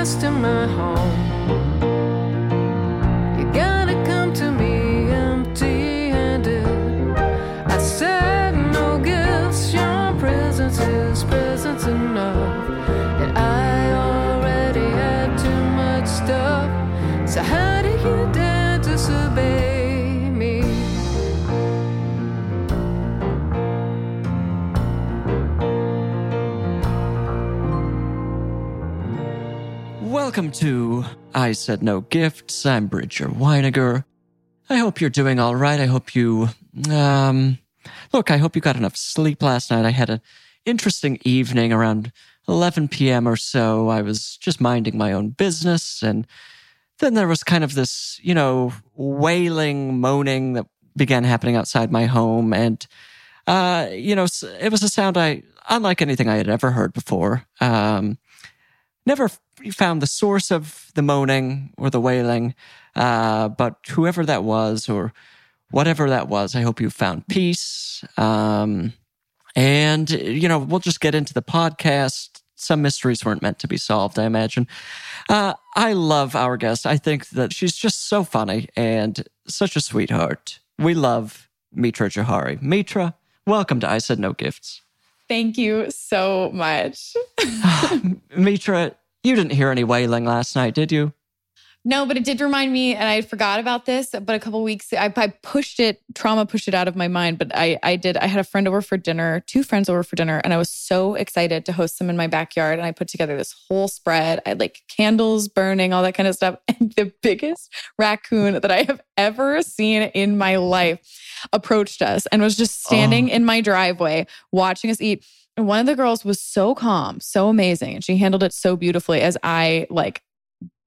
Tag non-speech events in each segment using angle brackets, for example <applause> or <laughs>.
guest in my home, Welcome to I Said No Gifts. I'm Bridger Winegar. I hope you're doing all right. I hope you, um, look, I hope you got enough sleep last night. I had an interesting evening around 11 p.m. or so. I was just minding my own business. And then there was kind of this, you know, wailing, moaning that began happening outside my home. And, uh, you know, it was a sound I, unlike anything I had ever heard before. Um, never found the source of the moaning or the wailing, uh, but whoever that was or whatever that was, I hope you found peace. Um, and, you know, we'll just get into the podcast. Some mysteries weren't meant to be solved, I imagine. Uh, I love our guest. I think that she's just so funny and such a sweetheart. We love Mitra Jouhari. Mitra, welcome to I Said No Gifts. Thank you so much. <sighs> Mitra, you didn't hear any wailing last night, did you? No, but it did remind me, and I forgot about this. But a couple weeks, I, I pushed it, trauma pushed it out of my mind. But I, I did. I had a friend over for dinner, two friends over for dinner, and I was so excited to host them in my backyard. And I put together this whole spread. I had like candles burning, all that kind of stuff. <laughs> And the biggest raccoon that I have ever seen in my life approached us and was just standing Oh. in my driveway watching us eat. And one of the girls was so calm, so amazing, and she handled it so beautifully. As I like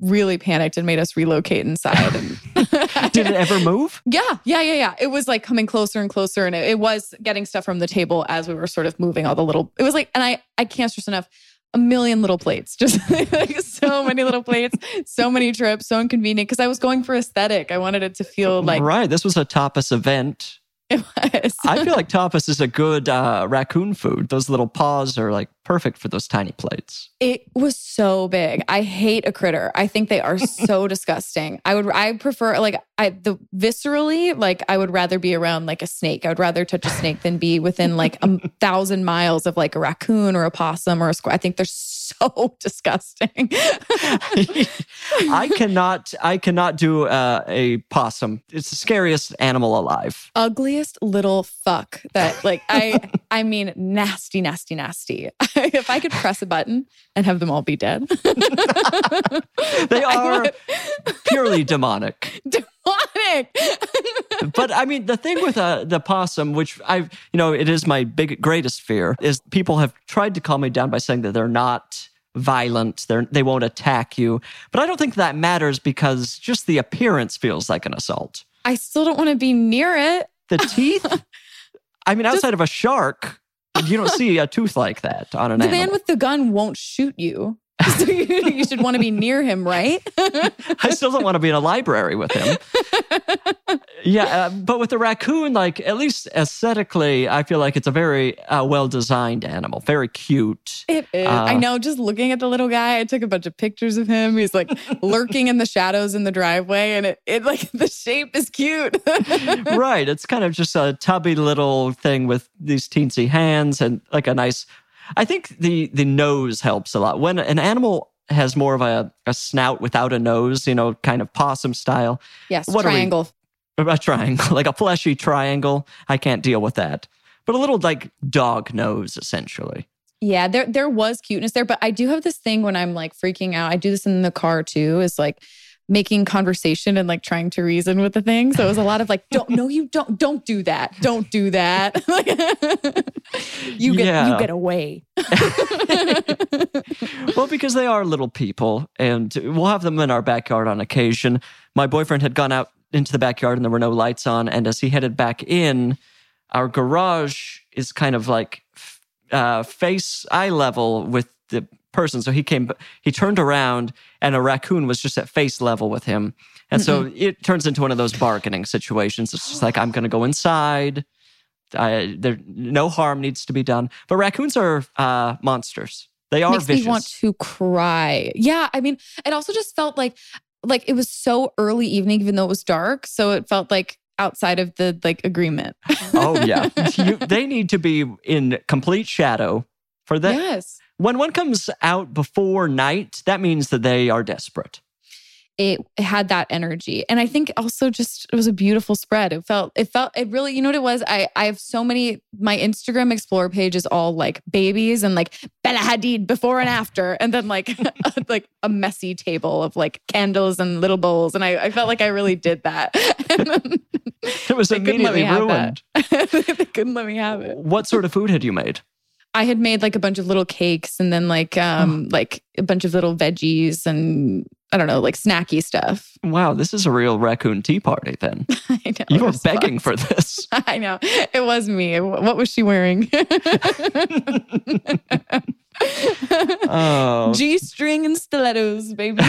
really panicked and made us relocate inside. And <laughs> Did it ever move? <laughs> Yeah, yeah, yeah, yeah. It was like coming closer and closer, and it, it was getting stuff from the table as we were sort of moving all the little. It was like, and I, I can't stress enough, a million little plates, <laughs> just like so many little plates, so many trips, so inconvenient. Because I was going for aesthetic. I wanted it to feel like right. This was a tapas event. it was. I feel like tapas is a good uh, raccoon food. Those little paws are like perfect for those tiny plates. It was so big. I hate a critter. I think they are <laughs> so disgusting. I would I prefer like I the viscerally like I would rather be around like a snake. I would rather touch a snake than be within like a <laughs> thousand miles of like a raccoon or a possum or a squirrel. I think they're so <laughs> disgusting. I cannot. I cannot do uh, a possum. It's the scariest animal alive. Ugliest little fuck that like I I mean nasty nasty nasty. if I could press a button and have them all be dead. <laughs> They <laughs> are purely demonic. <laughs> demonic. But I mean, the thing with uh, the possum, which I, you know, it is my big greatest fear, is people have tried to calm me down by saying that they're not violent, they're they won't attack you. But I don't think that matters because just the appearance feels like an assault. I still don't want to be near it. The teeth. I mean, outside of a shark, you don't see a tooth like that on an The animal. man with the gun won't shoot you. <laughs> So you, you should want to be near him, right? <laughs> I still don't want to be in a library with him. <laughs> yeah, uh, but with the raccoon, like at least aesthetically, I feel like it's a very uh, well designed animal, very cute. It is. I Uh, know. Just looking at the little guy, I took a bunch of pictures of him. He's like lurking in the shadows in the driveway, and it, it like the shape is cute. right. It's kind of just a tubby little thing with these teensy hands and like a nice. I think the the nose helps a lot. When an animal has more of a, a snout without a nose, you know, kind of possum style. Yes, What are we- triangle. A triangle, <laughs> like a fleshy triangle. I can't deal with that. But a little like dog nose, essentially. Yeah, there there was cuteness there, but I do have this thing when I'm like freaking out. I do this in the car too. Is like making conversation and like trying to reason with the thing. So it was a lot of like, don't no, you don't don't do that. Don't do that. <laughs> you get Yeah. you get away. <laughs> well, because they are little people, and we'll have them in our backyard on occasion. My boyfriend had gone out into the backyard and there were no lights on. And as he headed back in, our garage is kind of like uh, face eye level with the person. So he came, he turned around, and a raccoon was just at face level with him. And so it turns into one of those bargaining situations. It's just like, I'm going to go inside. I, there, no harm needs to be done. But raccoons are uh, monsters. They are Makes vicious. me want to cry. Yeah, I mean, it also just felt like like it was so early evening, even though it was dark. So it felt like outside of the like agreement. oh yeah, <laughs> You- they need to be in complete shadow for that. yes. When one comes out before night, that means that they are desperate. it had that energy and i think also just it was a beautiful spread it felt it felt it really you know what it was i i have so many my instagram explore page is all like babies and like bella hadid before and after and then like <laughs> like a messy table of like candles and little bowls and i, I felt like i really did that It was they couldn't let me immediately ruined. <laughs> they couldn't let me have it What sort of food had you made? I had made like a bunch of little cakes and then like um like a bunch of little veggies and I don't know, like snacky stuff. Wow, this is a real raccoon tea party. Then <laughs> I know. you were was fun. begging for this. <laughs> I know. It was me. What was she wearing? <laughs> Oh, G string and stilettos, baby.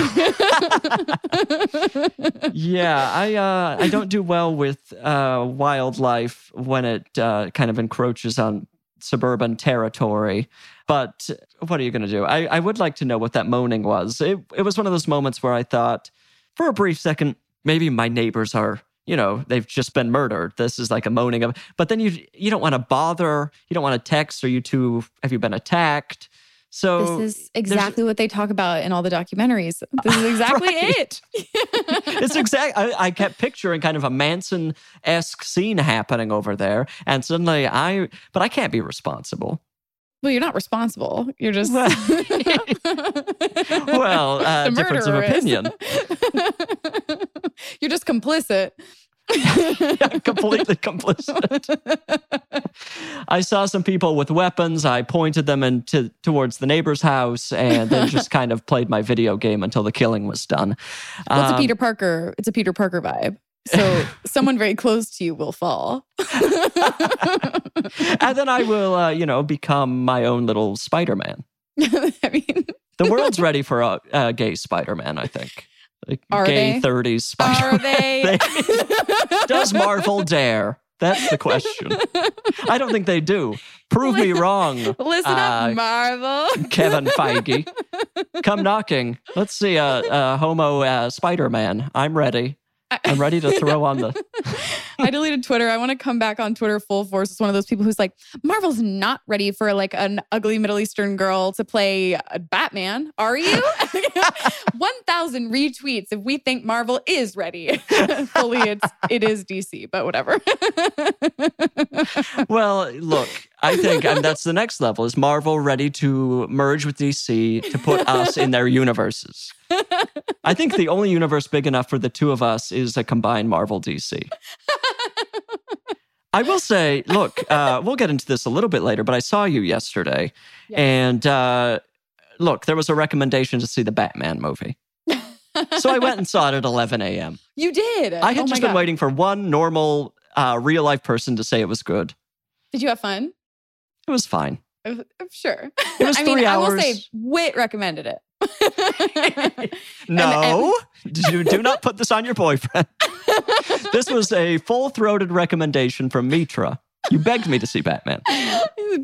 yeah. I uh, I don't do well with uh, wildlife when it uh, kind of encroaches on suburban territory. But what are you going to do? I, I would like to know what that moaning was. It, it was one of those moments where I thought, for a brief second, maybe my neighbors are, you know, they've just been murdered. This is like a moaning of. But then you you don't want to bother. You don't want to text. Are you two? Have you been attacked? So this is exactly what they talk about in all the documentaries. This is <laughs> exactly it. <laughs> <laughs> it's exact. I, I kept picturing kind of a Manson esque scene happening over there, and suddenly I, but I can't be responsible. Well, you're not responsible. You're just Well- Well, uh, difference of opinion. you're just complicit. <laughs> Completely complicit. I saw some people with weapons. I pointed them into towards the neighbor's house, and then just kind of played my video game until the killing was done. Well, it's a Um, Peter Parker. It's a Peter Parker vibe. So <laughs> someone very close to you will fall. <laughs> and then I will, uh, you know, become my own little Spider-Man. I mean, The world's ready for a, a gay Spider-Man, I think. Are gay they? 30s Spider. are they? <laughs> <laughs> Does Marvel dare? That's the question. I don't think they do. Prove me wrong, Listen Uh, up, Marvel. Kevin Feige. Come <laughs> knocking. Let's see a, a homo uh, Spider-Man. I'm ready. I'm ready to throw on the. I deleted Twitter. I want to come back on Twitter full force. It's one of those people who's like, Marvel's not ready for like an ugly Middle Eastern girl to play a Batman. Are you? <laughs> 1,000 retweets if we think Marvel is ready. <laughs> Fully, it's it is DC, but whatever. <laughs> Well, look, I think and that's the next level. Is Marvel ready to merge with DC to put us in their universes? I think the only universe big enough for the two of us is a combined Marvel DC. I will say, look, uh, we'll get into this a little bit later, but I saw you yesterday, Yes. and uh, look, there was a recommendation to see the Batman movie. So I went and saw it at 11 a.m. You did. I had Oh just been God. waiting for one normal, uh, real life person to say it was good. Did you have fun? It was fine. Uh, Sure. It was <laughs> I mean, three I will say, hours. Whit recommended it. <laughs> Um, no, do, do not put this on your boyfriend. this was a full throated recommendation from Mitra. You begged me to see Batman. <laughs>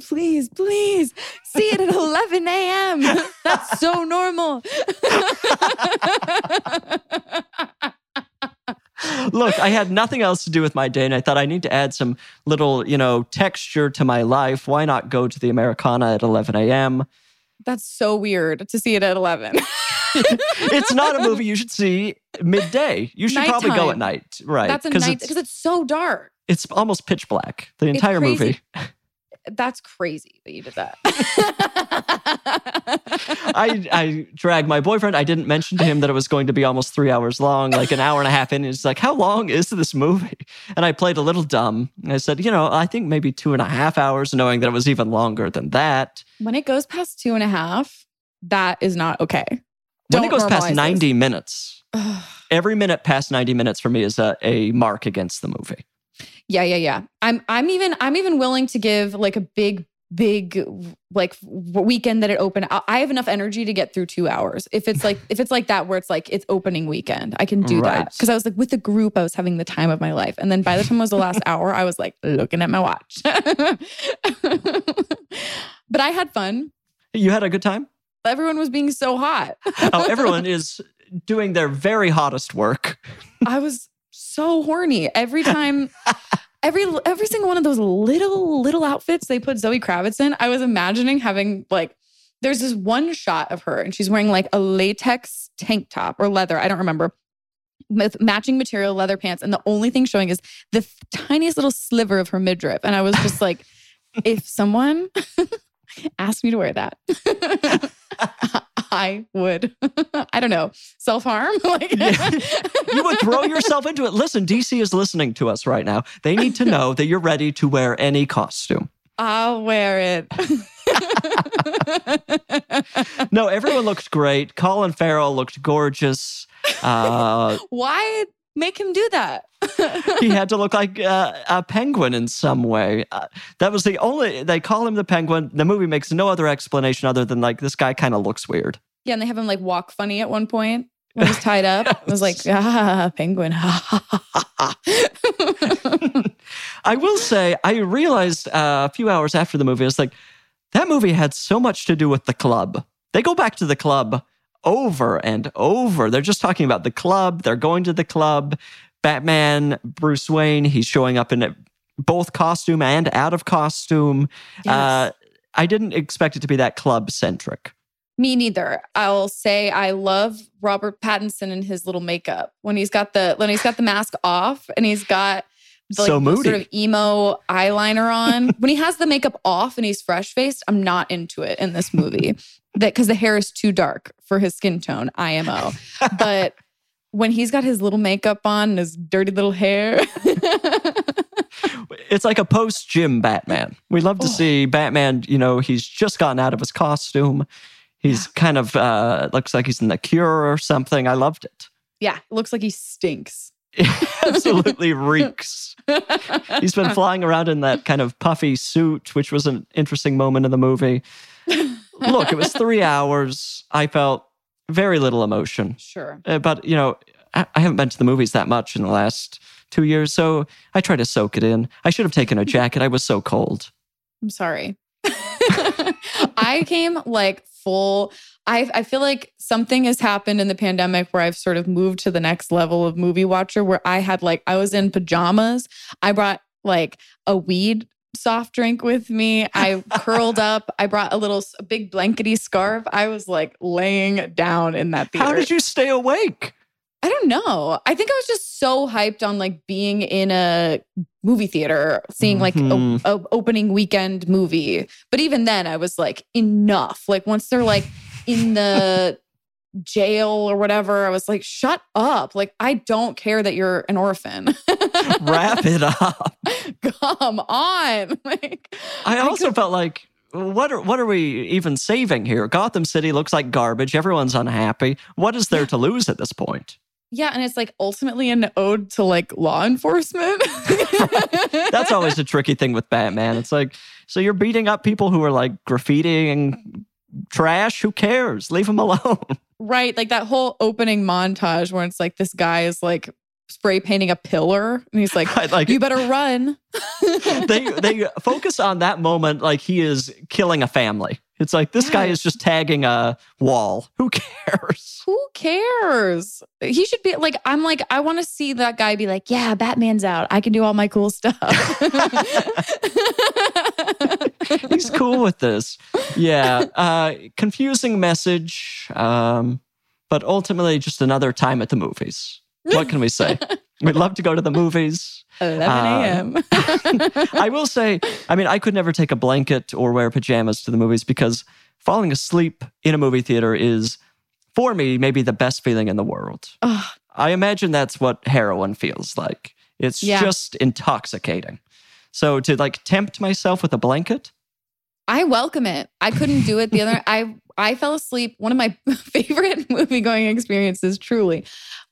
please, please see it at 11 a.m. That's so normal. <laughs> Look, I had nothing else to do with my day, and I thought I need to add some little, you know, texture to my life. Why not go to the Americana at 11 a.m.? That's so weird to see it at 11. <laughs> it's not a movie you should see midday. You should probably go at night, right? That's a night because it's so dark. it's almost pitch black. The entire movie. <laughs> That's crazy that you did that. I I dragged my boyfriend. I didn't mention to him that it was going to be almost three hours long, like an hour and a half in. He's like, "How long is this movie?" And I played a little dumb. And I said, "You know, I think maybe two and a half hours," knowing that it was even longer than that. when it goes past two and a half, that is not okay. when Don't it goes past ninety minutes, <sighs> every minute past ninety minutes for me is a, a mark against the movie. Yeah, yeah, yeah. I'm I'm even I'm even willing to give like a big big like weekend that it opened. I have enough energy to get through 2 hours. If it's like if it's like that where it's like it's opening weekend, I can do Right. that. Cuz I was like with the group I was having the time of my life. And then by the time it was the <laughs> last hour, I was like looking at my watch. <laughs> but I had fun. You had a good time. Everyone was being so hot. Oh, everyone is doing their very hottest work. <laughs> I was so horny every time. <laughs> Every every single one of those little little outfits they put Zoe Kravitz in, I was imagining having like there's this one shot of her and she's wearing like a latex tank top or leather, I don't remember, with matching material leather pants, and the only thing showing is the f- tiniest little sliver of her midriff, and I was just like, <laughs> if someone <laughs> asked me to wear that. I would, <laughs> I don't know, self harm. <laughs> Like, Yeah. You would throw yourself into it. Listen, DC is listening to us right now. They need to know that you're ready to wear any costume. I'll wear it. <laughs> No, everyone looked great. Colin Farrell looked gorgeous. Uh, Why make him do that? he had to <laughs> look like uh, a penguin in some way. Uh, that was the only. They call him the penguin. The movie makes no other explanation other than like this guy kind of looks weird. yeah, and they have him like walk funny at one point when he's tied up. <laughs> It was like, ah, penguin. <laughs> I will say, I realized uh, a few hours after the movie, I was like, that movie had so much to do with the club. They go back to the club over and over. They're just talking about the club. They're going to the club. Batman, Bruce Wayne, he's showing up in both costume and out of costume. Uh, I didn't expect it to be that club centric. Me neither. I'll say I love Robert Pattinson and his little makeup when he's got the when he's got the mask off and he's got the, So the moody. sort of emo eyeliner on. when he has the makeup off and he's fresh faced, I'm not into it in this movie. <laughs> that because the hair is too dark for his skin tone, IMO. <laughs> But when he's got his little makeup on and his dirty little hair, <laughs> It's like a post gym Batman. We love to Oh. see Batman, you know, he's just gotten out of his costume. He's kind of uh looks like he's in the cure or something. I loved it. yeah, it looks like he stinks. <laughs> Absolutely reeks. He's been flying around in that kind of puffy suit, which was an interesting moment in the movie. <laughs> Look, it was three hours. I felt very little emotion. Sure. Uh, but, you know, I, I haven't been to the movies that much in the last two years, so I try to soak it in. I should have taken a jacket. I was so cold. I'm sorry. <laughs> I came like full. I I feel like something has happened in the pandemic where I've sort of moved to the next level of movie watcher where I had like I was in pajamas. I brought like a weed soft drink with me. I curled <laughs> up. I brought a little a big blankety scarf. I was like laying down in that theater. How did you stay awake? I don't know. I think I was just so hyped on like being in a movie theater, seeing like a, Mhm. a opening weekend movie. But even then, I was like, enough. Like once they're like in the jail or whatever, I was like, shut up. Like I don't care that you're an orphan. <laughs> Wrap it up. Come on. <laughs> Like I I also could- felt like, what are what are we even saving here? Gotham City looks like garbage. Everyone's unhappy. What is there to lose at this point? yeah, and it's like ultimately an ode to like law enforcement. <laughs> That's always a tricky thing with Batman. It's like, so you're beating up people who are like graffitiing trash. Who cares? Leave him alone. <laughs> Right. Like that whole opening montage where it's like this guy is like spray painting a pillar and he's like, <laughs> I like you better run. <laughs> they they focus on that moment like he is killing a family. It's like this guy is just tagging a wall. <laughs> Who cares? Who cares? He should be like, I'm like, I want to see that guy be like, yeah, Batman's out. I can do all my cool stuff. <laughs> He's cool with this. Yeah. Uh, confusing message. Um, but ultimately, just another time at the movies. What can we say? <laughs> We'd love to go to the movies. 11 Uh, a.m. <laughs> <laughs> I will say, I mean, I could never take a blanket or wear pajamas to the movies because falling asleep in a movie theater is, for me, maybe the best feeling in the world. I imagine that's what heroin feels like. It's Yeah. just intoxicating. So to like tempt myself with a blanket, I welcome it. I couldn't do it the other. <laughs> I I fell asleep. One of my <laughs> favorite movie going experiences, truly.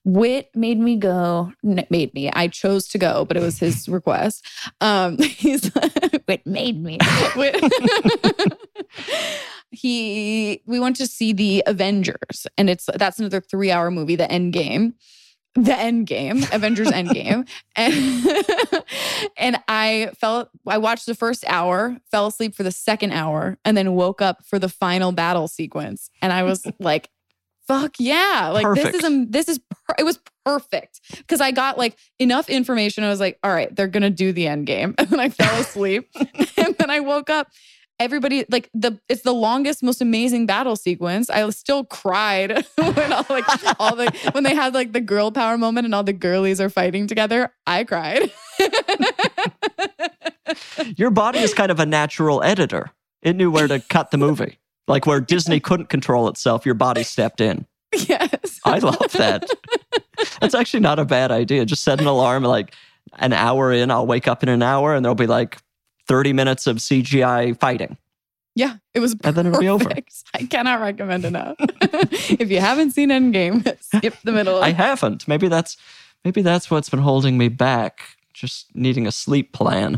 Whit made me go. Made me. I chose to go, but it was his <laughs> request. Um, <laughs> he's Whit made me. He. We went to see the Avengers, and it's that's another three hour movie, The End Game. The End Game, Avengers End Game, <laughs> and <laughs> and I felt I watched the first hour, fell asleep for the second hour, and then woke up for the final battle sequence. And I was <laughs> like, "Fuck yeah!" Like this is a, this is per- it was perfect because I got like enough information. I was like, "All right, they're gonna do the end game," and then I fell asleep, and then I woke up. Everybody like the it's the longest, most amazing battle sequence. I still cried <laughs> when all like all the <laughs> when they had like the girl power moment and all the girlies are fighting together. I cried. <laughs> your body is kind of a natural editor. It knew where to cut the movie. Like where Disney couldn't control itself, your body stepped in. yes. I love that. That's actually not a bad idea. Just set an alarm like an hour in, I'll wake up in an hour and there'll be like 30 minutes of CGI fighting. Yeah, it was And then it'll be over. I cannot recommend enough. <laughs> if you haven't seen Endgame, <laughs> skip the middle. I haven't. Maybe that's maybe that's what's been holding me back. Just needing a sleep plan.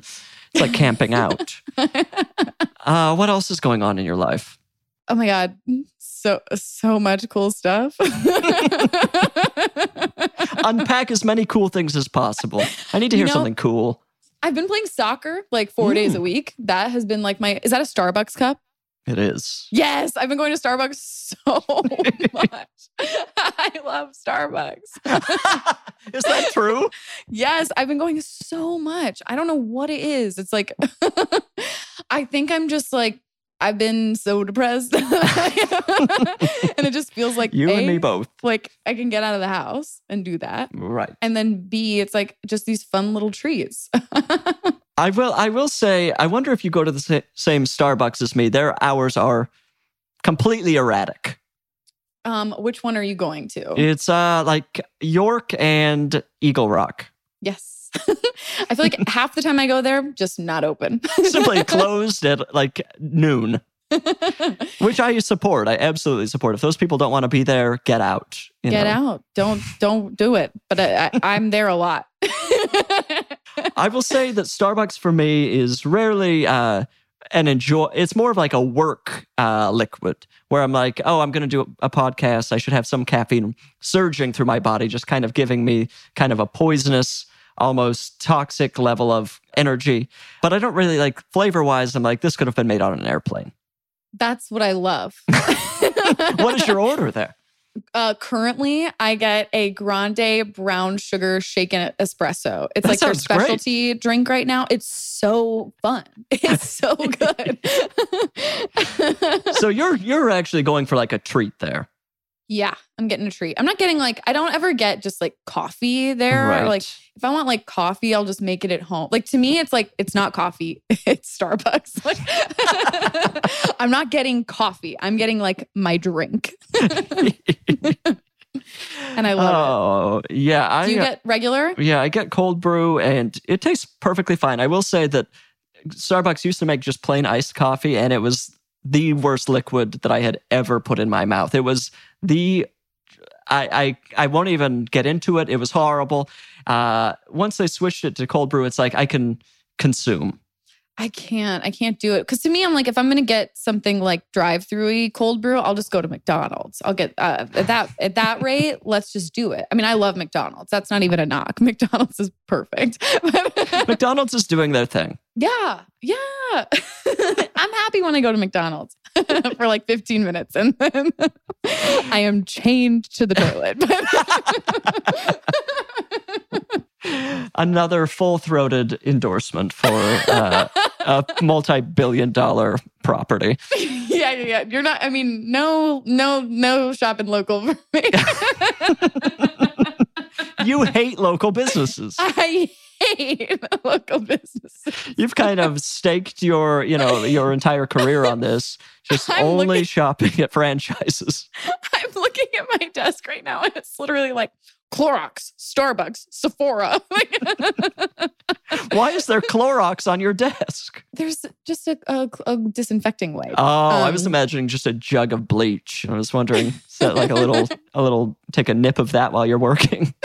It's like camping out. <laughs> Uh, what else is going on in your life? oh my god, so so much cool stuff. Unpack as many cool things as possible. I need to You hear know- something cool. I've been playing soccer like four days a mm. week. That has been like my. Is that a Starbucks cup? It is. Yes, I've been going to Starbucks so <laughs> much. <laughs> I love Starbucks. <laughs> is that true? Yes, I've been going so much. I don't know what it is. It's like, I think I'm just like, I've been so depressed. <laughs> and it just feels like, You and me both. like I can get out of the house and do that. Right. And then B, it's like just these fun little treats. <laughs> I will. I will say. I wonder if you go to the sa- same Starbucks as me. Their hours are completely erratic. um, which one are you going to? It's uh like York and Eagle Rock. yes. <laughs> I feel like <laughs> half the time I go there, just not open. Simply <laughs> closed at like noon, <laughs> which I support. I absolutely support. If those people don't want to be there, get out. Get know. out. Don't don't do it. But I, I, I'm there a lot. I will say that Starbucks for me is rarely uh, an enjoy. It's more of like a work uh, liquid where I'm like, oh, I'm going to do a podcast. I should have some caffeine surging through my body, just kind of giving me kind of a poisonous, almost toxic level of energy. But I don't really like flavor wise. I'm like, this could have been made on an airplane. That's what I love. <laughs> <laughs> What is your order there? Uh, currently, I get a grande brown sugar shaken espresso. It's That like their sounds great. specialty drink right now. It's so fun. <laughs> It's so good. So you're you're actually going for like a treat there. Yeah, I'm getting a treat. I'm not getting like I don't ever get just like coffee there. Right. Like if I want like coffee, I'll just make it at home. Like to me, it's like it's not coffee. <laughs> It's Starbucks. <laughs> Like <laughs> I'm not getting coffee. I'm getting like my drink, and I love it. oh yeah, I. Do you uh, get regular? Yeah, I get cold brew and it tastes perfectly fine. I will say that Starbucks used to make just plain iced coffee and it was the worst liquid that I had ever put in my mouth. It was the I I, I won't even get into it. It was horrible. Uh, once they switched it to cold brew, it's like I can consume. I can't. I can't do it because to me, I'm like, if I'm gonna get something like drive-through cold brew, I'll just go to McDonald's. I'll get uh, at that at that <laughs> rate. Let's just do it. I mean, I love McDonald's. That's not even a knock. <laughs> McDonald's is perfect. <laughs> McDonald's is doing their thing. yeah, yeah. I'm happy when I go to McDonald's for like 15 minutes, and then I am chained to the toilet. Another full throated endorsement for uh, a multi billion dollar property. <laughs> yeah, yeah, yeah. You're not. I mean, no, no, no shopping local for me. <laughs> You hate local businesses. <laughs> I hate local businesses. You've kind of staked your, you know, your entire career on this, just I'm only looking- shopping at franchises. I'm looking at my desk right now, and it's literally like Clorox, Starbucks, Sephora. Why is there Clorox on your desk? There's just a, a, a disinfecting wipe. Oh, I was Um, imagining just a jug of bleach. I was wondering, is that like a little, <laughs> a little, take a nip of that while you're working? <laughs>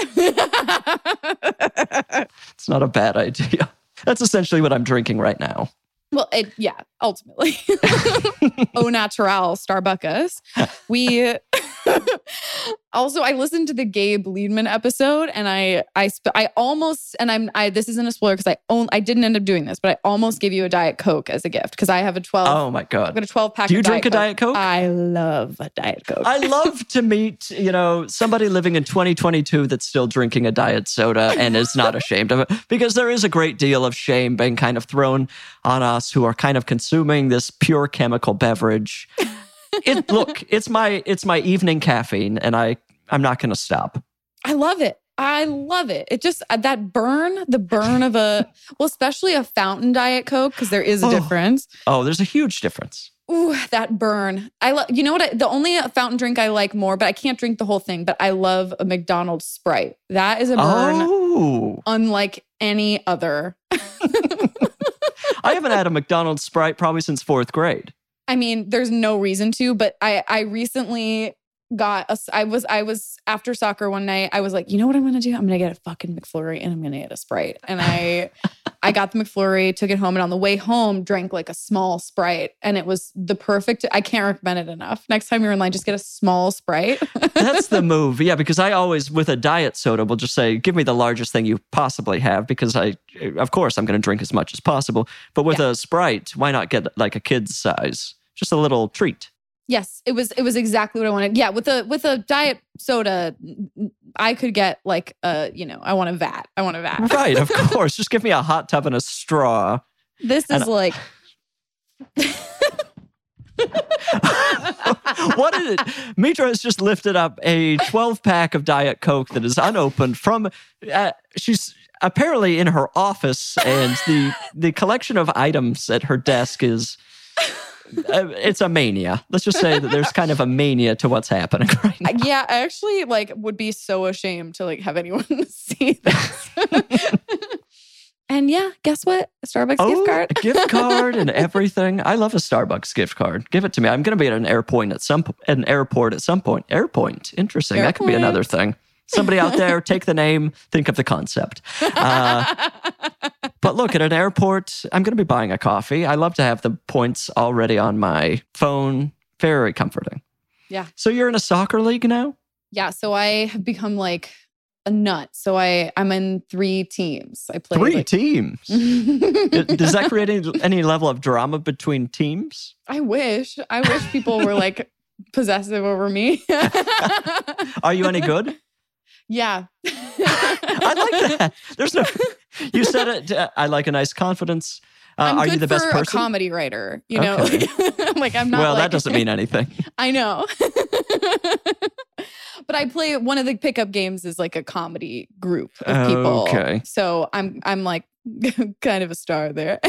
It's not a bad idea. That's essentially what I'm drinking right now. well, it, yeah, ultimately. <laughs> Au natural Starbucks. We also I listened to the Gabe Liedman episode and I I sp- I almost and I'm I this isn't a spoiler because I own I didn't end up doing this, but I almost gave you a Diet Coke as a gift because I have a 12 Oh my god! I've got a 12 pack Do you of drink a Diet Coke? I love a Diet Coke. I love to meet, you know, somebody living in 2022 that's still drinking a diet soda <laughs> and is not ashamed of it because there is a great deal of shame being kind of thrown on us who are kind of consuming this pure chemical beverage. <laughs> It look, it's my it's my evening caffeine and I I'm not going to stop. I love it. I love it. It just uh, that burn, the burn of a <laughs> well, especially a fountain Diet Coke because there is a Oh. difference. Oh, there's a huge difference. Ooh, that burn. I love. You know what? I, the only fountain drink I like more, but I can't drink the whole thing. But I love a McDonald's Sprite. That is a burn Oh. unlike any other. <laughs> I haven't had a McDonald's Sprite probably since 4th grade. I mean, there's no reason to, but I I recently got a I was I was after soccer one night. I was like, you know what I'm gonna do? I'm gonna get a fucking McFlurry and I'm gonna get a Sprite. And I I got the McFlurry, took it home, and on the way home, drank like a small Sprite, and it was the perfect. I can't recommend it enough. Next time you're in line, just get a small Sprite. That's the <laughs> move. Yeah, because I always, with a diet soda, will just say, give me the largest thing you possibly have because I, of course, I'm going to drink as much as possible. But with a Sprite, why not get like a kid's size? Just a little treat. Yes, it was it was exactly what I wanted. Yeah, with a with a diet soda, I could get like a you know I want a vat. I want a vat. Right, of <laughs> course. Just give me a hot tub and a straw. This is like <laughs> what is it? Mitra has just lifted up a 12 pack of Diet Coke that is unopened from, uh, she's apparently in her office, and the, the collection of items at her desk is. Uh, it's a mania. Let's just say that there's kind of a mania to what's happening <laughs> right now. yeah. I actually like would be so ashamed to like have anyone <laughs> see this. <laughs> and yeah, guess what? A Starbucks Oh, gift card. a gift card and everything. I love a Starbucks gift card. Give it to me. I'm going to be at an airport at some at an airport at some point. Airpoint. Interesting. That could be another thing. Somebody out there, take the name, think of the concept. Uh, <laughs> but look, at an airport, I'm going to be buying a coffee. I love to have the points already on my phone. Very comforting. Yeah. So you're in a soccer league now? yeah. So I have become like a nut. So I I'm in three teams. I play Three like, teams. Does that create any, any level of drama between teams? I wish. I wish people were like <laughs> possessive over me. Are you any good? Yeah. <laughs> I like that. There's no. <laughs> You said it. uh, I like a nice confidence. Uh, I'm are you the best person? a comedy writer, you know. Okay. <laughs> Like, like I'm not. well, that doesn't mean anything. I know. but I play one of the pickup games is like a comedy group of people. Okay. So I'm I'm like kind of a star there.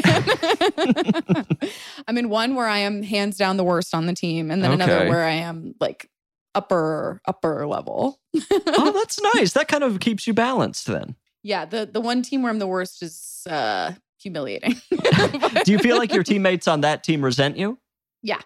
I'm in one where I am hands down the worst on the team, and then another where I am like upper upper level. oh, <laughs> that's nice. That kind of keeps you balanced. Then, Yeah, the the one team where I'm the worst is uh humiliating. <laughs> do you feel like your <laughs> teammates on that team resent you? Yeah.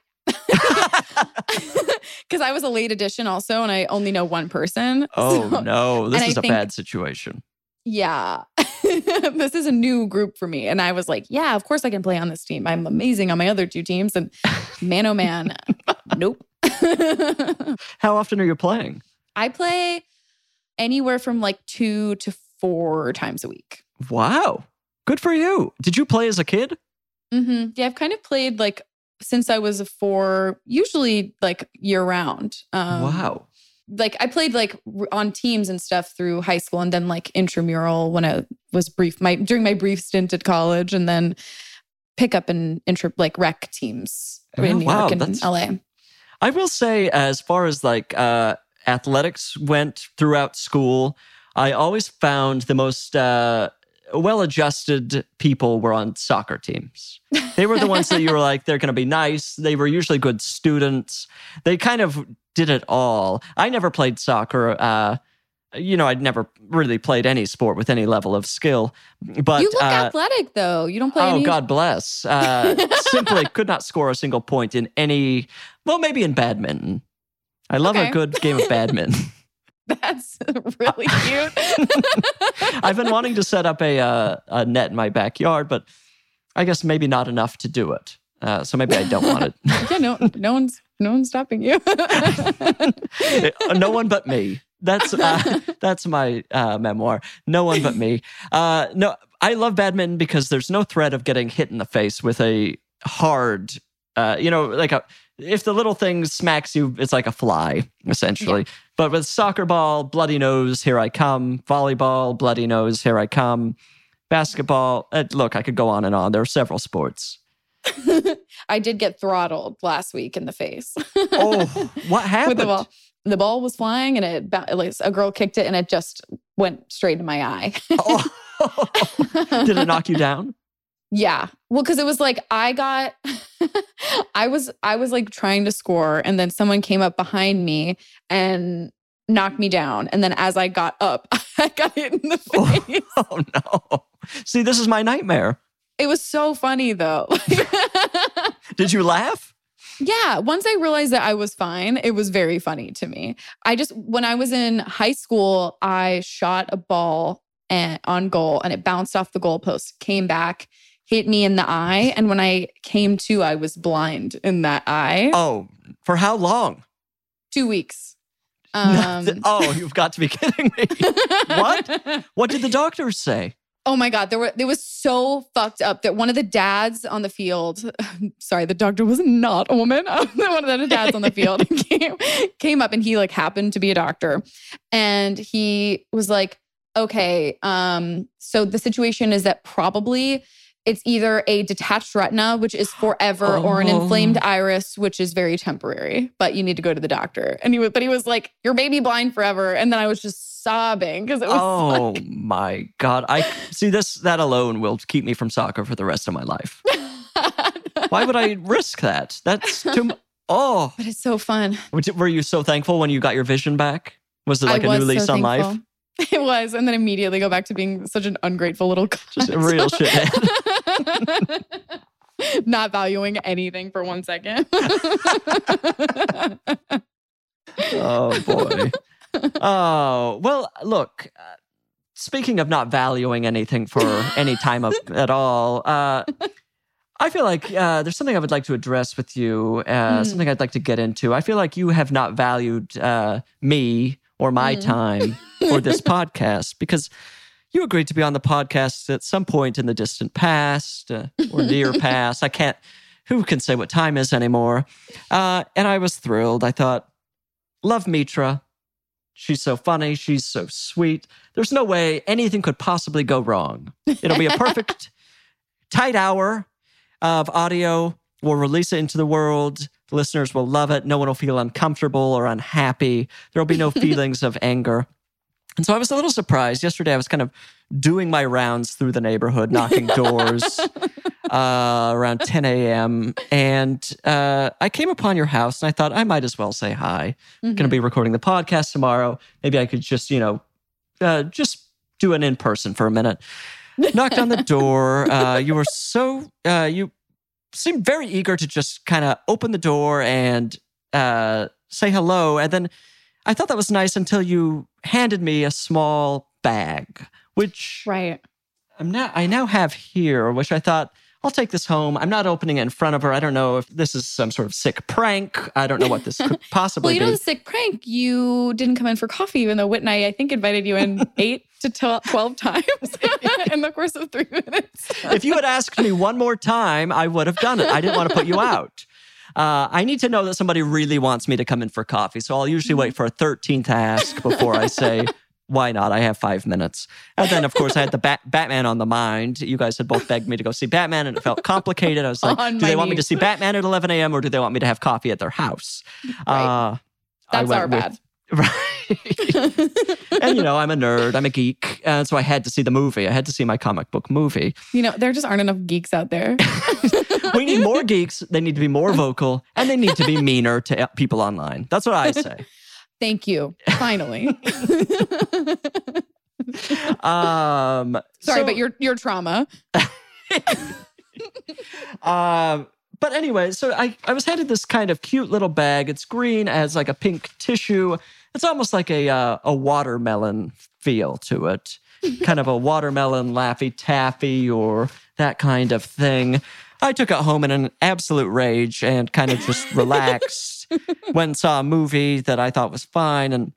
Because I was a late addition also, and I only know one person. Oh So, no, this is a think- bad situation. Yeah. this is a new group for me. And I was like, yeah, of course I can play on this team. I'm amazing on my other two teams. And man, oh man, nope. <laughs> How often are you playing? I play anywhere from like two to four times a week. Wow. Good for you. Did you play as a kid? Mm-hmm. Yeah, I've kind of played like since I was a four, usually like year round. Um, wow. Like I played like on teams and stuff through high school, and then like intramural when I was brief my during my brief stint at college, and then pick up in intra like rec teams Oh, in New wow, York and LA. I will say, as far as like uh, athletics went throughout school, I always found the most uh, well adjusted people were on soccer teams. They were the ones that you were like, they're going to be nice. They were usually good students. They kind of did it all. I never played soccer. Uh, you know, I'd never really played any sport with any level of skill. But you look uh, athletic though. You don't play. Oh, any- God bless. Uh, <laughs> simply could not score a single point in any, well, maybe in badminton. I love Okay. a good game of badminton. <laughs> <laughs> That's really cute. I've been wanting to set up a, uh, a net in my backyard, but I guess maybe not enough to do it. Uh, so maybe I don't want it. yeah, no, no one's no one's stopping you. no one but me. That's uh, <laughs> that's my uh, memoir. No one but me. Uh, no, I love badminton because there's no threat of getting hit in the face with a hard, uh, you know, like a if the little thing smacks you, it's like a fly essentially. But with soccer ball, bloody nose, here I come. Volleyball, bloody nose, here I come. Basketball, uh, look, I could go on and on. There are several sports. <laughs> I did get throttled last week in the face. Oh, what happened? <laughs> with the ball. The ball was flying and it like a girl kicked it and it just went straight in my eye. Oh. <laughs> Did it knock you down? Yeah. Well, because it was like I got <laughs> I was I was like trying to score and then someone came up behind me and knocked me down. And then as I got up, <laughs> I got hit in the oh, face. Oh no. See, this is my nightmare. It was so funny though. Did you laugh? Yeah, once I realized that I was fine, it was very funny to me. I just when I was in high school, I shot a ball and, on goal and it bounced off the goalpost, came back, hit me in the eye, and when I came to, I was blind in that eye. Oh, for how long? 2 weeks. <laughs> Um, oh, you've got to be kidding me. <laughs> What? What did the doctors say? Oh my God. There were it was so fucked up that one of the dads on the field, <laughs> sorry, the doctor was not a woman. <laughs> one of the dads on the field <laughs> came, came up and he like happened to be a doctor. And he was like, okay, um, so the situation is that probably it's either a detached retina, which is forever, or an inflamed Oh. iris, which is very temporary, but you need to go to the doctor. And he was, but he was like, "Your baby blind forever," and then I was just sobbing because it was <laughs> Oh my god. I see this that alone will keep me from soccer for the rest of my life. Why would I <laughs> risk that? That's too mu- Oh, But it's so fun. Were you so thankful when you got your vision back? Was it like I a new lease so on life? thankful. <laughs> It was, and then immediately go back to being such an ungrateful little Just a real shithead. Not valuing anything for one second. Oh boy. Oh well. Look. Uh, speaking of not valuing anything for <laughs> any time of, at all, uh, I feel like uh, there's something I would like to address with you. Uh, Mm. Something I'd like to get into. I feel like you have not valued uh, me or my Mm. time for this <laughs> podcast because. You agreed to be on the podcast at some point in the distant past uh, or near <laughs> past. I can't, who can say what time is anymore? Uh, and I was thrilled. I thought, love Mitra. She's so funny. She's so sweet. There's no way anything could possibly go wrong. It'll be a perfect, <laughs> tight hour of audio. We'll release it into the world. The listeners will love it. No one will feel uncomfortable or unhappy. There will be no <laughs> feelings of anger. And so I was a little surprised. Yesterday, I was kind of doing my rounds through the neighborhood, knocking <laughs> doors uh, around 10 a.m. And uh, I came upon your house and I thought I might as well say hi. Mm-hmm. Going to be recording the podcast tomorrow. Maybe I could just, you know, uh, just do an in person for a minute. <laughs> Knocked on the door. Uh, you were so, uh, you seemed very eager to just kind of open the door and uh, say hello. And then I thought that was nice until you handed me a small bag, which right. I'm now I now have here, which I thought I'll take this home. I'm not opening it in front of her. I don't know if this is some sort of sick prank. I don't know what this could possibly <laughs> be. Well, you know be. the sick prank. You didn't come in for coffee, even though Whit and I, I think, invited you in <laughs> eight to twelve 12 times <laughs> in the course of three minutes. if you had asked me one more time, I would have done it. I didn't want to put you out. Uh, I need to know that somebody really wants me to come in for coffee. So I'll usually wait for a 13th ask before I say, why not? I have five minutes. And then, of course, I had the Bat- Batman on the mind. You guys had both begged me to go see Batman, and it felt complicated. I was like, do they want me to see Batman at 11 a.m. or do they want me to have coffee at their house? Right. Uh, That's our with- bad. <laughs> Right. and, you know, I'm a nerd, I'm a geek. And so I had to see the movie. I had to see my comic book movie. You know, there just aren't enough geeks out there. <laughs> we need more geeks. They need to be more vocal and they need to be meaner to people online. That's what I say. Thank you. Finally. <laughs> Um, Sorry, so, but your your trauma. <laughs> Um, but anyway, so I, I was handed this kind of cute little bag. It's green, it has like a pink tissue. It's almost like a uh, a watermelon feel to it, <laughs> kind of a watermelon laffy taffy or that kind of thing. I took it home in an absolute rage and kind of just relaxed. <laughs> Went and saw a movie that I thought was fine and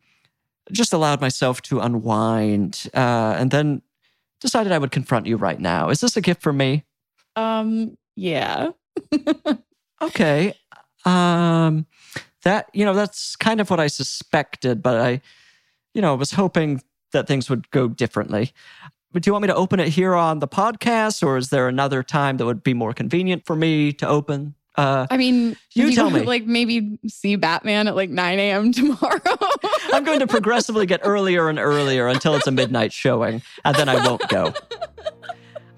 just allowed myself to unwind. Uh, and then decided I would confront you right now. Is this a gift for me? Um, yeah. <laughs> Okay. Um that you know that's kind of what I suspected, but I you know was hoping that things would go differently. But do you want me to open it here on the podcast or is there another time that would be more convenient for me to open? Uh I mean, You tell me. <laughs> Like maybe see Batman at like 9 a.m. <laughs> tomorrow. I'm going to progressively get earlier and earlier until it's a midnight showing, and then I won't go.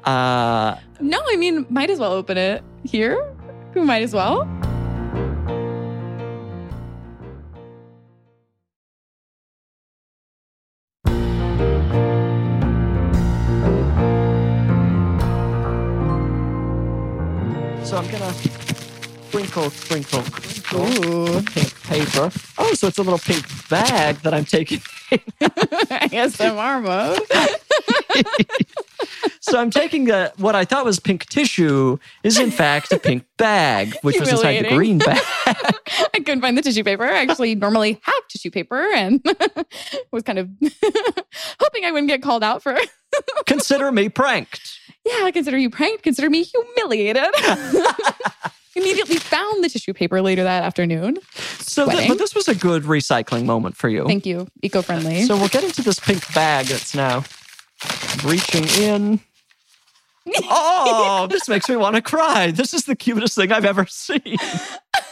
Uh no, I mean, might as well open it here. We might as well. so I'm gonna sprinkle, sprinkle, sprinkle. Ooh. pink paper. Oh, so it's a little pink bag that I'm taking. <laughs> ASMR mode. <laughs> so I'm taking the what I thought was pink tissue is in fact a pink bag, <laughs> which was inside the green bag. I couldn't find the tissue paper. I actually normally have tissue paper and was kind of hoping I wouldn't get called out for. Consider me pranked. Yeah, I consider you pranked. Consider me humiliated. Immediately found the tissue paper later that afternoon. So, th- but this was a good recycling moment for you. Thank you. Eco friendly. So we'll get into this pink bag that's now reaching in. <laughs> Oh, this makes me want to cry. This is the cutest thing I've ever seen.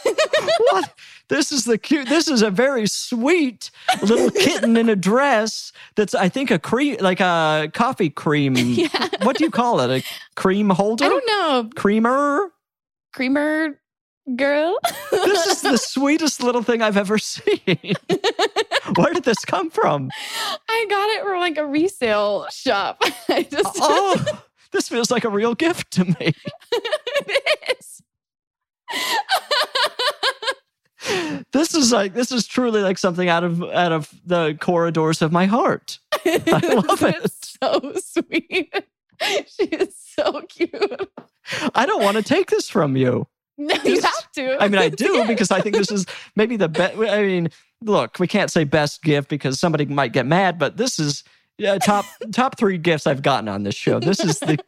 <laughs> what? This is the cute. This is a very sweet little kitten in a dress. That's I think a cream, like a coffee cream. <laughs> yeah. What do you call it? A cream holder? I don't know. Creamer. Creamer girl. This is the <laughs> sweetest little thing I've ever seen. Where did this come from? I got it from like a resale shop. <laughs> I just Oh, <laughs> this feels like a real gift to me. it is. This is like this is truly like something out of out of the corridors of my heart. I love it. So sweet. She is so cute. I don't want to take this from you. <laughs> No, you have to. I mean, I do <laughs> because I think this is maybe the best. I mean, look, we can't say best gift because somebody might get mad, but this is yeah, top <laughs> top three gifts I've gotten on this show. This is the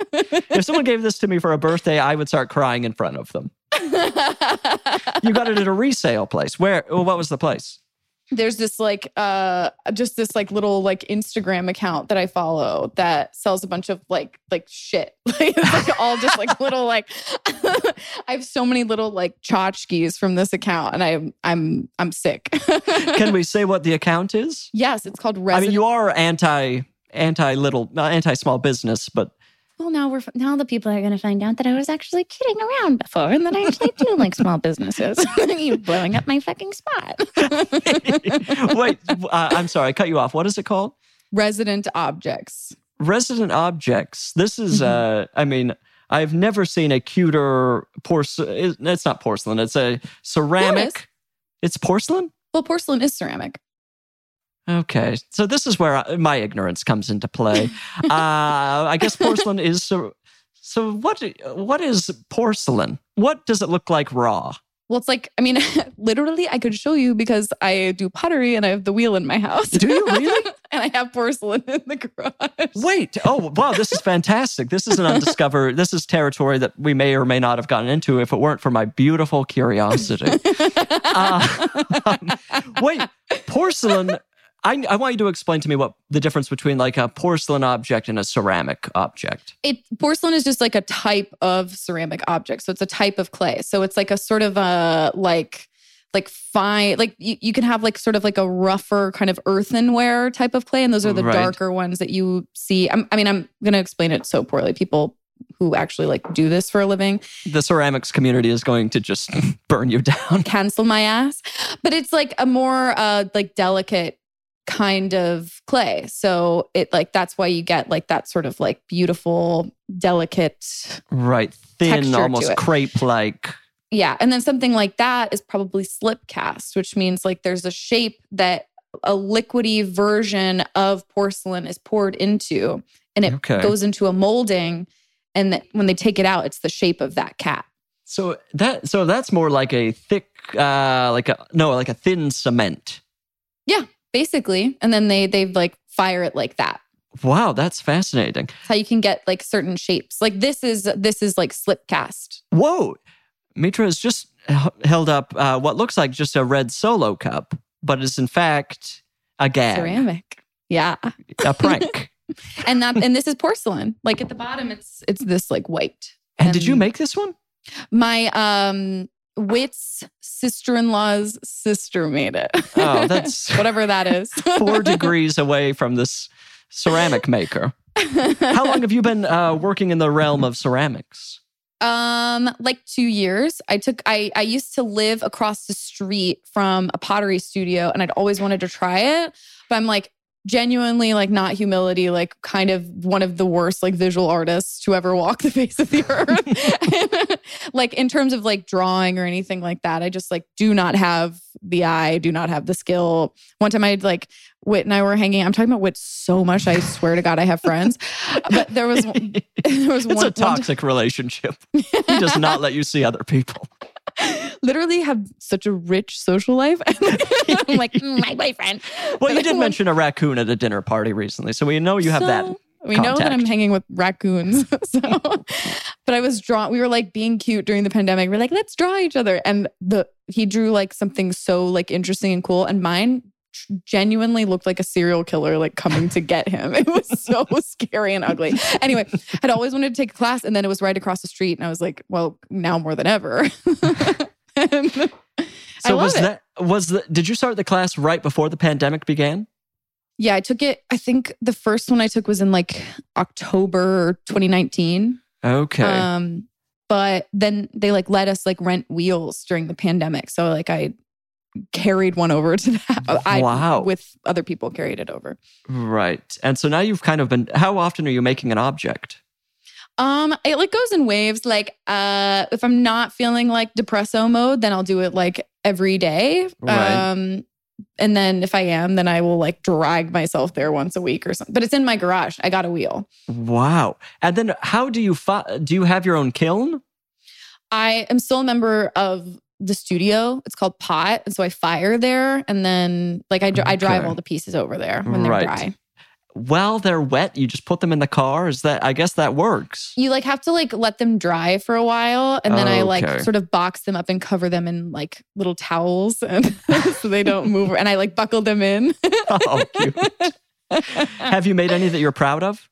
if someone gave this to me for a birthday, I would start crying in front of them. You got it at a resale place. Where? Well, what was the place? There's this like uh just this like little like Instagram account that I follow that sells a bunch of like like shit. <laughs> Like like all just like little like <laughs> I have so many little like tchotchkes from this account and I'm I'm I'm sick. <laughs> Can we say what the account is? Yes, it's called I mean, you are anti anti little uh, anti small business, but Well, now we're now the people are going to find out that I was actually kidding around before, and that I actually do like small businesses. <laughs> you blowing up my fucking spot. <laughs> wait, uh, I'm sorry, I cut you off. What is it called? Resident objects. Resident objects. This is, uh, I mean, I've never seen a cuter porcelain. It's not porcelain. It's a ceramic. It's porcelain. Well, porcelain is ceramic. Okay, so this is where I, my ignorance comes into play. <laughs> uh, I guess porcelain is so. So what? What is porcelain? What does it look like raw? Well, it's like, I mean, <laughs> literally, I could show you because I do pottery and I have the wheel in my house. Do you really? <laughs> and I have porcelain in the garage. Wait. Oh, wow. This is fantastic. This is an undiscovered. This is territory that we may or may not have gotten into if it weren't for my beautiful curiosity. Uh, um, wait, porcelain. I, I want you to explain to me what the difference between like a porcelain object and a ceramic object. It porcelain is just like a type of ceramic object. So it's a type of clay. So it's like a sort of a like like fine like you, you can have like sort of like a rougher kind of earthenware type of clay and those are the Right. darker ones that you see I'm, i mean i'm gonna explain it so poorly people who actually like do this for a living The ceramics community is going to just <laughs> burn you down. cancel my ass. But it's like a more uh like delicate kind of clay. So it like that's why you get like that sort of like beautiful, delicate. Right. Thin, almost crepe like. Yeah. And then something like that is probably slip cast, which means like there's a shape that a liquidy version of porcelain is poured into and it Okay. goes into a molding. And that when they take it out, it's the shape of that cat. So that so that's more like a thick uh like a no, like a thin cement. Basically. And then they they like fire it like that. Wow, that's fascinating. It's how you can get like certain shapes. Like this is this is like slip cast. Whoa. Mitra has just h- held up uh, what looks like just a red solo cup, but is in fact a gag, ceramic. Yeah. a prank. <laughs> And that and this is porcelain. Like at the bottom it's it's this like white. and did you make this one? My um Whit's sister-in-law's sister made it. Oh, <laughs> that's whatever that is. four degrees away from this ceramic maker. How long have you been uh, working in the realm of ceramics? Um, like two years. I took I I used to live across the street from a pottery studio and I'd always wanted to try it. But I'm like genuinely like not humility, like kind of one of the worst like visual artists to ever walk the face of the <laughs> earth. <laughs> like in terms of like drawing or anything like that. I just like do not have the eye, do not have the skill. One time I'd like Whit and I were hanging. I'm talking about Whit so much. I swear to God, I have friends. But there was <laughs> there was It's one a toxic relationship. He does not let you see other people. <laughs> literally have such a rich social life. <laughs> I'm like, "Mm, my boyfriend. Well, you did mention a raccoon at a dinner party recently, so we know you have that. So, We know that I'm hanging with raccoons. <laughs> so, but I was drawn. We were like being cute during the pandemic. We're like, let's draw each other. And the he drew like something so like interesting and cool. And mine genuinely looked like a serial killer like coming to get him. <laughs> It was so <laughs> scary and ugly. Anyway, I'd always wanted to take a class, and then it was right across the street, and I was like, well, now more than ever. <laughs> And So was it. that was the did you start the class right before the pandemic began? Yeah, I took it. I think the first one I took was in like October 2019. Okay. Um, but then they like let us like rent wheels during the pandemic. So like I carried one over to that. <laughs> I Wow. with other people carried it over. right. And so now you've kind of been how often are you making an object? Um, it like goes in waves. Like, uh, if I'm not feeling like depresso mode, then I'll do it like every day. Right. Um, and then if I am, then I will like drag myself there once a week or something. But it's in my garage. I got a wheel. Wow. And then how do you fi- do you have your own kiln? I am still a member of the studio. It's called Pot, and so I fire there, and then like I, dr- I drive all the pieces over there when they're Right. dry. While they're wet, you just put them in the car. Is that I guess that works. You like have to like let them dry for a while, and then I like sort of box them up and cover them in like little towels, and <laughs> so they don't move. And I like buckle them in. <laughs> Oh, cute. have you made any that you're proud of?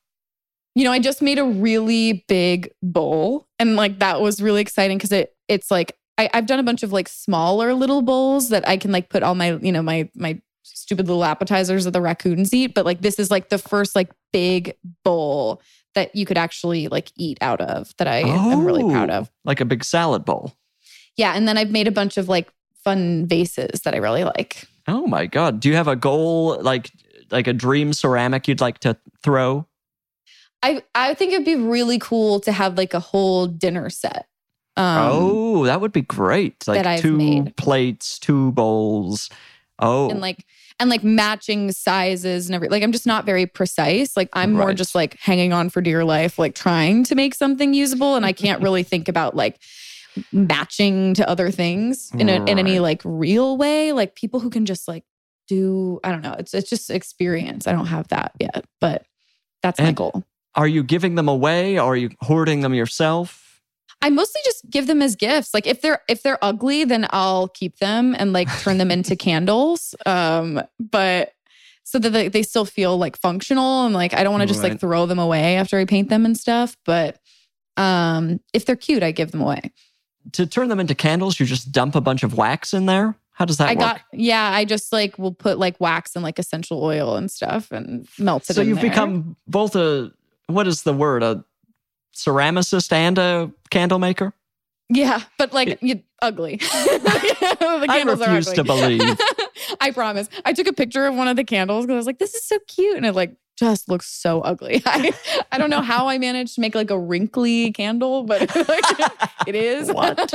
you know, I just made a really big bowl, and like that was really exciting because it it's like I, I've done a bunch of like smaller little bowls that I can like put all my you know my my stupid little appetizers that the raccoons eat, but like this is like the first like big bowl that you could actually like eat out of that I am really oh, proud Oh, of. Like a big salad bowl. Yeah, and then I've made a bunch of like fun vases that I really like. Oh my god. Do you have a goal like like a dream ceramic you'd like to throw? I I think it'd be really cool to have like a whole dinner set. Um, oh, that would be great. Like that I've two made. plates, two bowls. Oh. and like and like matching sizes and everything. Like I'm just not very precise. Like I'm more just like hanging on for dear life, like trying to make something usable. And I <laughs> can't really think about like matching to other things in, a, in any like real way. Like people who can just like do, I don't know. It's it's just experience. I don't have that yet, but that's my goal. Are you giving them away? Or are you hoarding them yourself? I mostly just give them as gifts. Like if they're if they're ugly, then I'll keep them and like turn them into <laughs> candles. Um, but so that they, they still feel like functional and like I don't want to just like throw them away after I paint them and stuff. But um, if they're cute, I give them away. To turn them into candles, you just dump a bunch of wax in there? How does that I work? got yeah. I just like will put like wax and like essential oil and stuff and melt it. so you've there. become both a what is the word? A ceramicist and a candle maker? yeah, but like It- you ugly. <laughs> the I candles are refuse ugly. to believe. <laughs> I promise. I took a picture of one of the candles because I was like, this is so cute. And it like just looks so ugly. <laughs> I, I don't know how I managed to make like a wrinkly candle, but like, it is. What?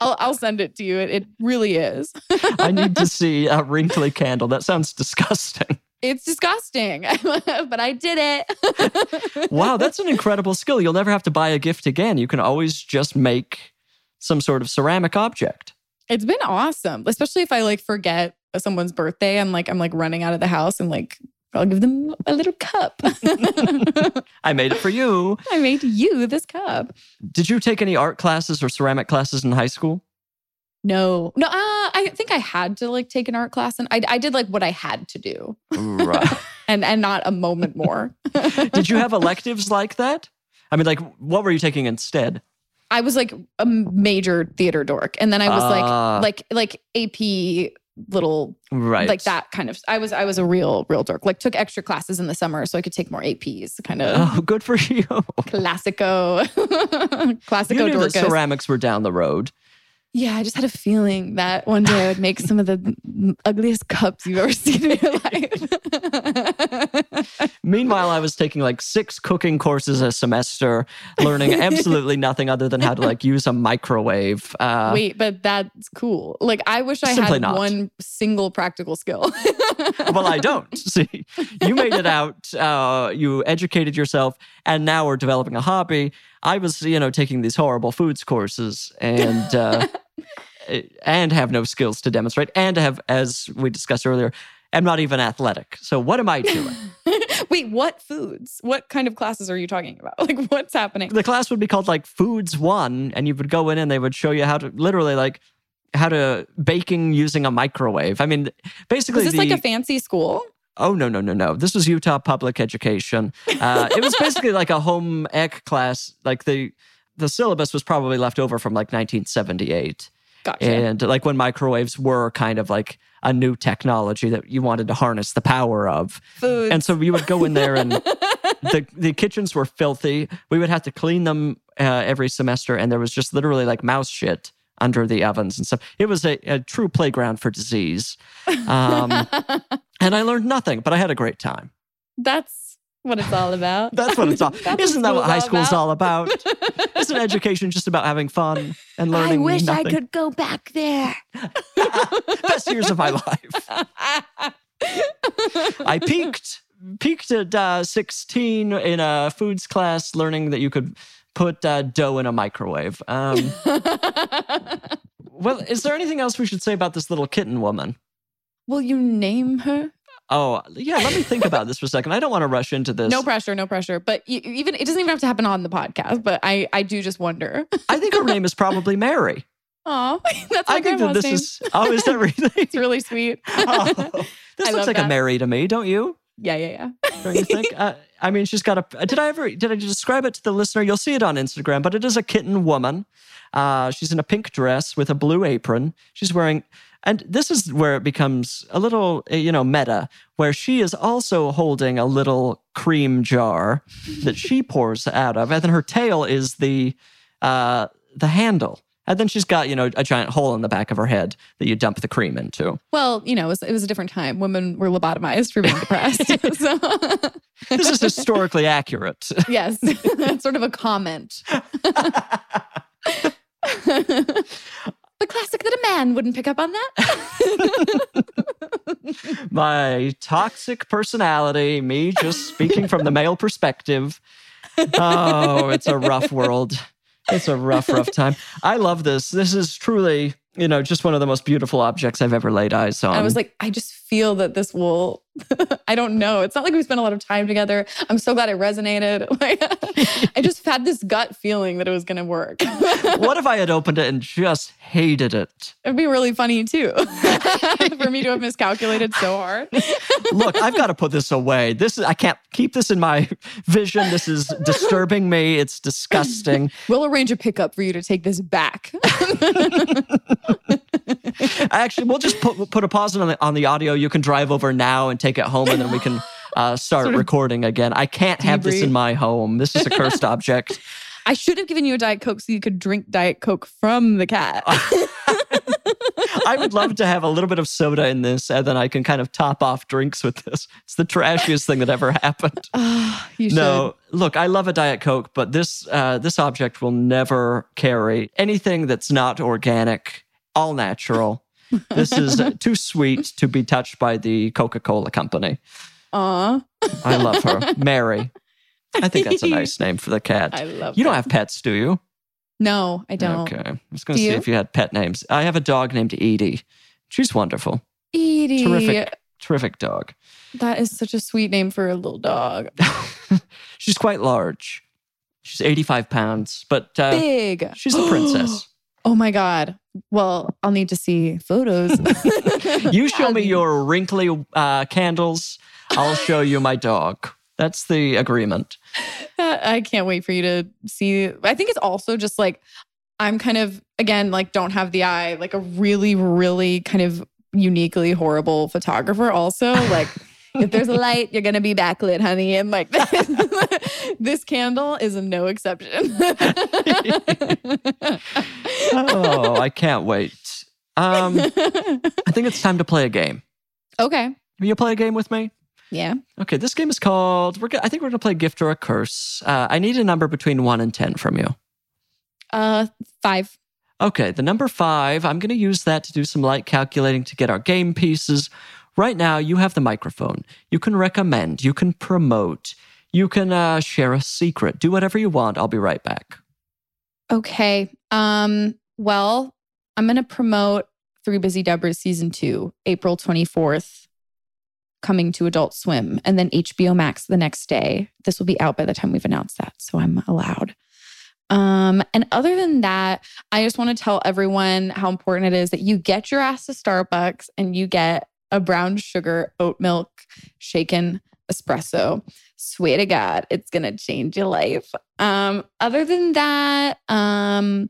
I'll, I'll send it to you. It, it really is. I need to see a wrinkly candle. That sounds disgusting. It's disgusting, <laughs> but I did it. <laughs> Wow, that's an incredible skill. You'll never have to buy a gift again. You can always just make some sort of ceramic object. It's been awesome, especially if I like forget someone's birthday and like I'm like running out of the house and like I'll give them a little cup. <laughs> I made it for you. I made you this cup. Did you take any art classes or ceramic classes in high school? No, no. Uh, I think I had to like take an art class, and I, I did like what I had to do, Right. <laughs> and and not a moment more. <laughs> Did you have electives like that? I mean, like, what were you taking instead? I was like a major theater dork, and then I was Ah. like like like AP little Right. like that kind of. I was I was a real real dork. Like took extra classes in the summer so I could take more APs. Kind of Oh, good for <laughs> you. classico, classico You knew that ceramics were down the road. Yeah, I just had a feeling that one day I would make some of the <laughs> ugliest cups you've ever seen in your life. <laughs> Meanwhile, I was taking like six cooking courses a semester, learning absolutely <laughs> nothing other than how to like use a microwave. Uh, Wait, but that's cool. Like, I wish I had not. one single practical skill. <laughs> well, I don't. <laughs> See, you made it out. Uh, you educated yourself, and now we're developing a hobby. I was, you know, taking these horrible foods courses and uh, <laughs> and have no skills to demonstrate, and have, as we discussed earlier, am not even athletic. So what am I doing? Wait, what foods? What kind of classes are you talking about? Like, what's happening? the class would be called like Foods One, and you would go in and they would show you how to literally like how to baking using a microwave. I mean, basically, Was this the, like a fancy school? Oh no no no no! This was Utah Public Education. Uh, it was basically like a home ec class. Like the the syllabus was probably left over from like 1978, Gotcha. and like when microwaves were kind of like a new technology that you wanted to harness the power of. Foods. And so you would go in there, and the the kitchens were filthy. We would have to clean them uh, every semester, and there was just literally like mouse shit under the ovens and stuff. It was a, a true playground for disease. Um, <laughs> and I learned nothing, but I had a great time. That's what it's all about. <laughs> That's what it's all. <laughs> Isn't that what high school is all about? Isn't education just about having fun and learning? I wish I could go back there. Best years of my life. I peaked peaked at uh, 16 in a foods class, learning that you could put uh, dough in a microwave. Um, <laughs> well, is there anything else we should say about this little kitten woman? Will you name her? Oh, yeah. Let me think about this for a second. I don't want to rush into this. No pressure, no pressure. But even it doesn't even have to happen on the podcast. But I, I do just wonder. I think her name is probably Mary. <laughs> Oh, <laughs> that's my I think that this name. is. Oh, is that really? It's really sweet. Oh, this I looks like a. Mary to me, don't you? yeah, yeah, yeah. Don't you think? uh, I mean, she's got a. Did I ever? Did I describe it to the listener? You'll see it on Instagram, but it is a kitten woman. Uh, she's in a pink dress with a blue apron. She's wearing, and this is where it becomes a little, you know, meta, where she is also holding a little cream jar that she pours out of, and then her tail is the, uh, the handle. And then she's got, you know, a giant hole in the back of her head that you dump the cream into. Well, you know, it was, it was a different time. Women were lobotomized for being <laughs> depressed. so, This is historically accurate. yes, that's sort of a comment. the classic that a man wouldn't pick up on that. <laughs> My toxic personality, me just speaking from the male perspective. Oh, it's a rough world. It's a rough, rough time. I love this. This is truly, you know, just one of the most beautiful objects I've ever laid eyes on. I was like, I just feel that this will. <laughs> I don't know. It's not like we spent a lot of time together. I'm so glad it resonated. <laughs> Like, I just had this gut feeling that it was going to work. <laughs> what if I had opened it and just hated it? It'd be really funny too for me to have miscalculated so hard. Look, I've got to put this away. This is I can't keep this in my vision. This is disturbing me. It's disgusting. We'll arrange a pickup for you to take this back. <laughs> Actually, we'll just put put a pause on the on the audio. You can drive over now and take it home, and then we can <laughs> uh, start Sort of recording again. I can't have this in my home. This is a cursed object. <laughs> I should have given you a Diet Coke so you could drink Diet Coke from the cat. I would love to have a little bit of soda in this, and then I can kind of top off drinks with this. It's the trashiest thing that ever happened. Ah, <sighs> you should. No, look, I love a diet coke, but this uh, this object will never carry anything that's not organic, all natural. This is uh, <laughs> too sweet to be touched by the Coca Cola company. Aw, I love her, <laughs> Mary. I think that's a nice name for the cat. I love you don't that. have pets, do you? No, I don't. Okay, I was going to see you? if you had pet names. I have a dog named Edie. She's wonderful, Edie. terrific, terrific dog. That is such a sweet name for a little dog. <laughs> She's quite large. She's eighty five pounds, but uh, Big. she's a princess. <gasps> <gasps> <gasps> Oh my God. Well, I'll need to see photos. <laughs> You show me your wrinkly uh, candles. I'll show you my dog. That's the agreement. <laughs> I can't wait for you to see. I think it's also just like I'm kind of again like don't have the eye, like a really, really kind of uniquely horrible photographer. Also, like if there's a light, you're gonna be backlit, honey. And like <laughs> this candle is no exception. Oh, I can't wait. Um, I think it's time to play a game. okay. Will you play a game with me? Yeah. Okay, this game is called. We're. go- I think we're gonna play gift or a curse. Uh, I need a number between one and ten from you. Uh, five. Okay, the number five. I'm gonna use that to do some light calculating to get our game pieces. Right now, you have the microphone. You can recommend. You can promote. You can uh, share a secret. Do whatever you want. I'll be right back. Okay. Um, well, I'm going to promote Three Busy Debras season two, April 24th, coming to Adult Swim, and then HBO Max the next day. This will be out by the time we've announced that. So I'm allowed. Um, and other than that, I just want to tell everyone how important it is that you get your ass to Starbucks and you get a brown sugar oat milk shaken espresso. Swear to God, it's gonna change your life. Um, other than that, um,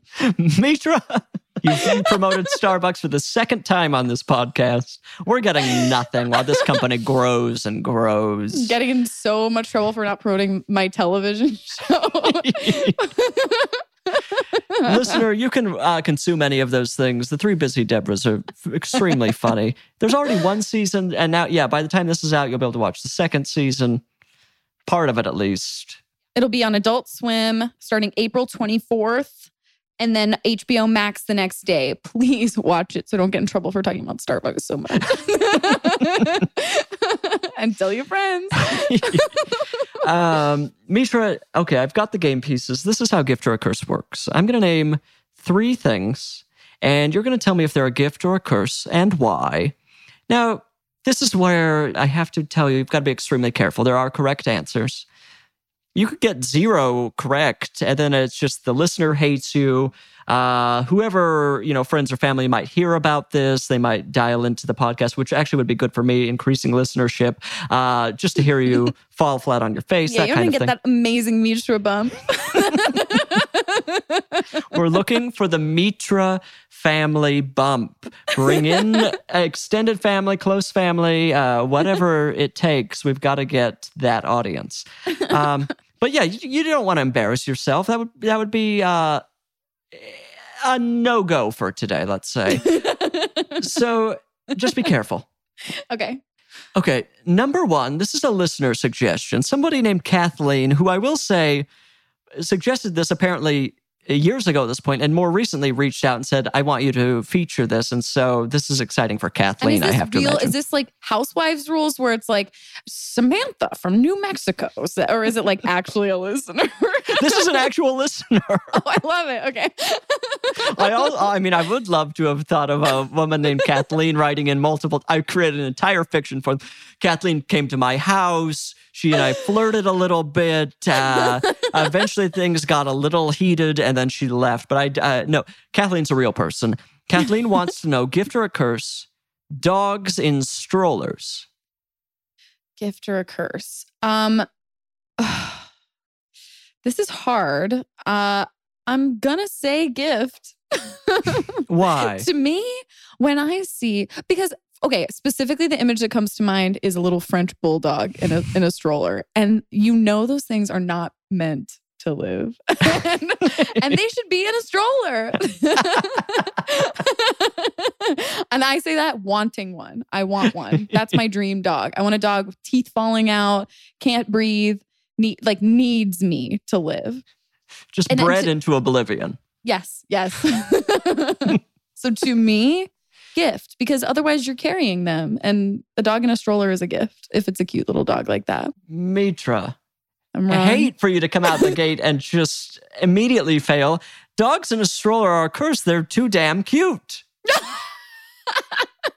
Mitra, <laughs> you've promoted Starbucks for the second time on this podcast. We're getting nothing while this company grows and grows. getting in so much trouble for not promoting my television <laughs> show. <laughs> <laughs> Listener, you can uh, consume any of those things. The three busy Debras are f- extremely <laughs> funny. There's already one season, and now, yeah, by the time this is out, you'll be able to watch the second season, part of it at least. It'll be on Adult Swim starting April 24th. And then HBO Max the next day. <laughs> Please watch it so don't get in trouble for talking about Starbucks so much. <laughs> and tell your friends. <laughs> um, Mitra, okay, I've got the game pieces. This is how gift or a curse works. I'm going to name three things, and you're going to tell me if they're a gift or a curse and why. Now, this is where I have to tell you, you've got to be extremely careful. There are correct answers. You could get zero correct, and then it's just the listener hates you. Uh, whoever, you know, friends or family might hear about this, they might dial into the podcast, which actually would be good for me, increasing listenership, uh, just to hear you <laughs> fall flat on your face, Yeah, you're gonna get thing. that amazing Mitra bump. <laughs> We're looking for the Mitra family bump. Bring in <laughs> extended family, close family, uh, whatever it takes. We've got to get that audience. Um, <laughs> but yeah, you, you don't want to embarrass yourself. That would that would be uh, a no go for today. Let's say. <laughs> so just be careful. okay. Okay, number one, this is a listener suggestion. Somebody named Kathleen, who I will say suggested this apparently years ago at this point, and more recently reached out and said, "I want you to feature this." And so this is exciting for Kathleen. I have to imagine. Is this like housewives rules where it's like Samantha from New Mexico? Or is it like actually a listener? <laughs> this is an actual listener. <laughs> oh, I love it. Okay. I, al- I mean, I would love to have thought of a woman named Kathleen writing in multiple. I created an entire fiction for Kathleen. Came to my house. She and I flirted a little bit. Uh, eventually, things got a little heated, and then she left. But I uh, no, Kathleen's a real person. Kathleen <laughs> wants to know: gift or a curse? Dogs in strollers. gift or a curse? Um <sighs> this is hard. Uh I'm gonna say gift. Why? <laughs> to me, when I see because okay, specifically the image that comes to mind is a little French bulldog in a in a stroller. And you know those things are not meant to live. and, <laughs> <laughs> and they should be in a stroller. <laughs> and I say that wanting one. I want one. That's my dream dog. I want a dog with teeth falling out, can't breathe, need like needs me to live. Just And- bred to- into oblivion. Yes, yes. so to me, gift because otherwise you're carrying them and a dog in a stroller is a gift if it's a cute little dog like that. Mitra. I'm I hate for you to come out the <laughs> gate and just immediately fail. Dogs in a stroller are a curse. They're too damn cute. <laughs>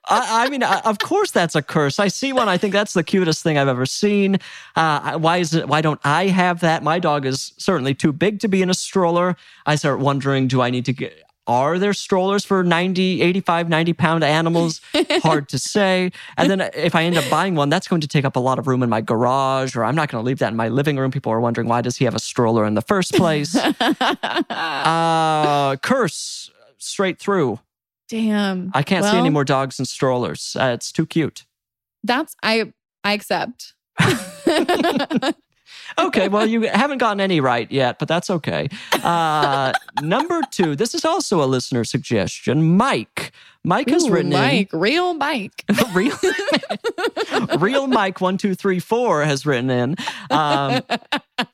I, I mean, I, of course that's a curse. I see one. I think that's the cutest thing I've ever seen. Uh, why is it? Why don't I have that? My dog is certainly too big to be in a stroller. I start wondering, do I need to get? Are there strollers for 90, 85, 90 pound animals? <laughs> Hard to say. And then if I end up buying one, that's going to take up a lot of room in my garage, or I'm not going to leave that in my living room. People are wondering, why does he have a stroller in the first place? <laughs> uh, curse straight through. Damn. I can't see any more dogs in strollers. Uh, it's too cute. That's I I accept. <laughs> Okay, well, you haven't gotten any right yet, but that's okay. Uh, <laughs> number two, this is also a listener suggestion. Mike. Mike has Ooh, written Mike, real Mike. <laughs> Real, real Mike one two three four has written in. Um,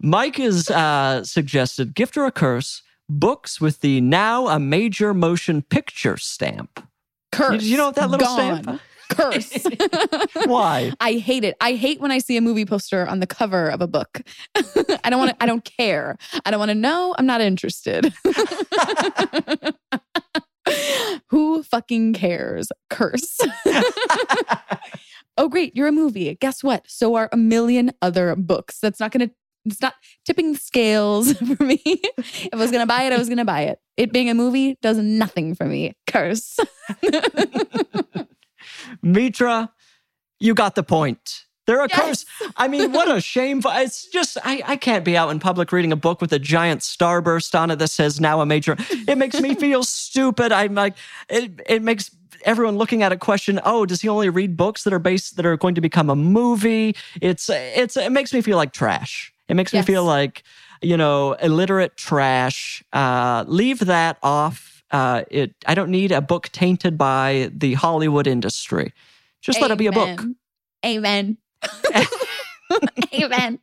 Mike has uh, suggested gift or a curse books with the now a major motion picture stamp. Curse. you know what that little Gone. stamp- Curse. <laughs> Why? I hate it. I hate when I see a movie poster on the cover of a book. <laughs> I don't want to, I don't care. I don't want to know. I'm not interested. <laughs> Who fucking cares? Curse. oh, great. You're a movie. Guess what? So are a million other books. That's not going to, it's not tipping the scales for me. if I was going to buy it, I was going to buy it. It being a movie does nothing for me. Curse. Mitra, you got the point. They're a Yes. curse. I mean, what a shame. It's just, I, I can't be out in public reading a book with a giant starburst on it that says now a major. It makes me <laughs> feel stupid. I'm like, it, it makes everyone looking at it question, oh, does he only read books that are based, that are going to become a movie? It's, it's, it makes me feel like trash. It makes me feel like, you know, illiterate trash. Uh, leave that off. Uh, it, I don't need a book tainted by the Hollywood industry. Just let it be a book. Amen. Amen.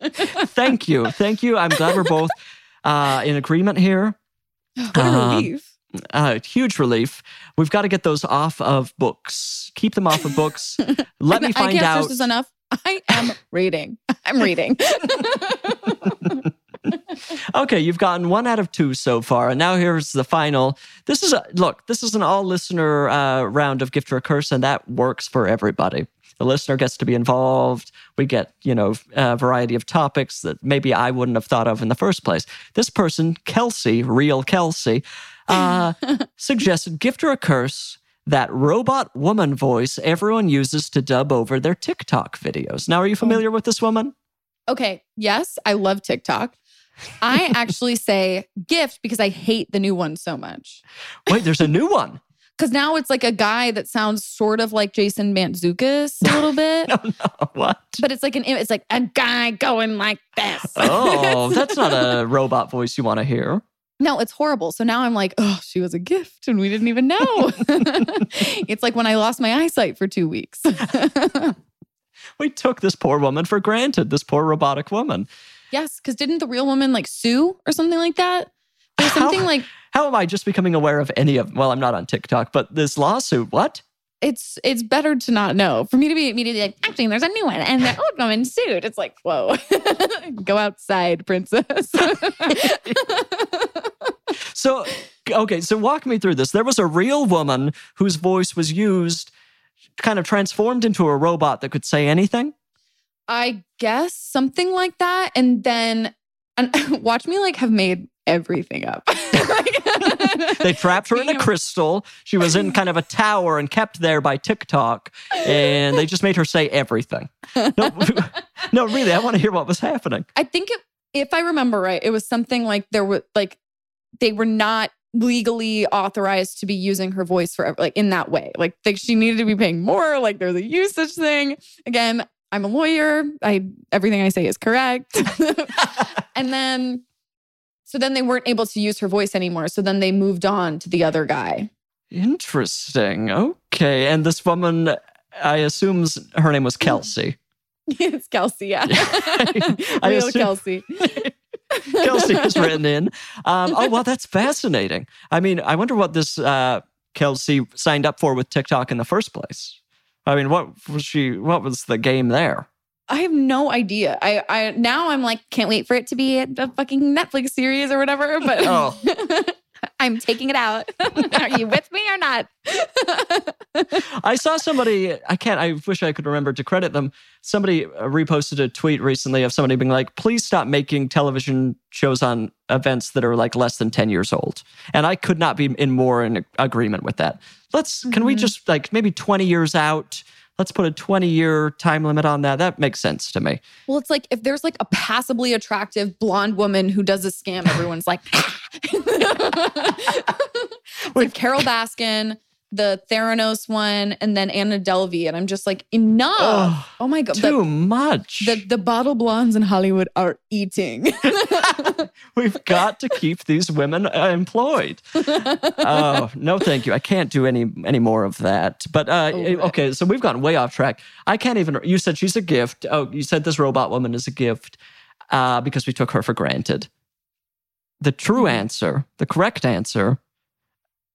<laughs> Thank you. Thank you. I'm glad we're both uh, in agreement here. What a Um, relief. Uh, huge relief. We've got to get those off of books. Keep them off of books. <laughs> Let me I find can't out. this enough. I am reading. I'm reading. <laughs> <laughs> Okay, you've gotten one out of two so far, and now here's the final. This is a look. This is an all listener uh, round of gift or a curse, and that works for everybody. The listener gets to be involved. We get you know a variety of topics that maybe I wouldn't have thought of in the first place. This person, Kelsey, real Kelsey, uh, <laughs> suggested gift or a curse. That robot woman voice everyone uses to dub over their TikTok videos. Now, are you familiar with this woman? Okay. Yes, I love TikTok. I actually say gift because I hate the new one so much. Wait, there's a new one. <laughs> Because now it's like a guy that sounds sort of like Jason Mantzoukas a little bit, <laughs> No, no, what? but it's like an it's like a guy going like this. <laughs> Oh, that's not a robot voice you want to hear. No, it's horrible. So now I'm like, oh, she was a gift and we didn't even know. it's like when I lost my eyesight for two weeks. We took this poor woman for granted, this poor robotic woman. Yes, because didn't the real woman like sue or something like that? There's How- something like <laughs> How am I just becoming aware of any of? Well, I'm not on TikTok, but this lawsuit. What? it's it's better to not know. For me to be immediately like, actually, there's a new one and the <laughs> old woman sued. It's like, whoa, <laughs> go outside, princess. So, okay, so walk me through this. There was a real woman whose voice was used, kind of transformed into a robot that could say anything. I guess something like that. And then and <laughs> watch me like have made everything up. <laughs> <laughs> They trapped her in a crystal. She was in kind of a tower and kept there by TikTok, and they just made her say everything. No, no, really, I want to hear what was happening. I think it, if I remember right, it was something like there were like they were not legally authorized to be using her voice for like in that way. Like they, she needed to be paying more. Like there's a usage thing. Again, I'm a lawyer. I everything I say is correct. <laughs> <laughs> and then so then they weren't able to use her voice anymore. So then they moved on to the other guy. Interesting. Okay, and this woman, I assume her name was Kelsey. <laughs> it's Kelsey, yeah. I Real assume- Kelsey. Kelsey was written in. Um, oh, well, that's fascinating. I mean, I wonder what this uh, Kelsey signed up for with TikTok in the first place. I mean, what was she? What was the game there? I have no idea. I, I now I'm like, can't wait for it to be a, a fucking Netflix series or whatever. But <laughs> Oh. <laughs> I'm taking it out. <laughs> Are you with me or not? <laughs> I saw somebody. I can't. I wish I could remember to credit them. Somebody uh, reposted a tweet recently of somebody being like, "Please stop making television shows on events that are like less than ten years old." And I could not be in more in agreement with that. Let's. Can we Mhm. just like maybe twenty years out? Let's put a twenty-year time limit on that. That makes sense to me. Well, it's like if there's like a passably attractive blonde woman who does a scam, everyone's like, <laughs> <laughs> like Carole Baskin, the Theranos one, and then Anna Delvey. And I'm just like, enough. Ugh, oh my God. Too The, much. the, the bottle blondes in Hollywood are eating. <laughs> We've got to keep these women uh, employed. oh no thank you i can't do any any more of that but uh Over it. okay so we've gotten way off track i can't even you said she's a gift oh you said this robot woman is a gift uh because we took her for granted the true Mm-hmm. answer the correct answer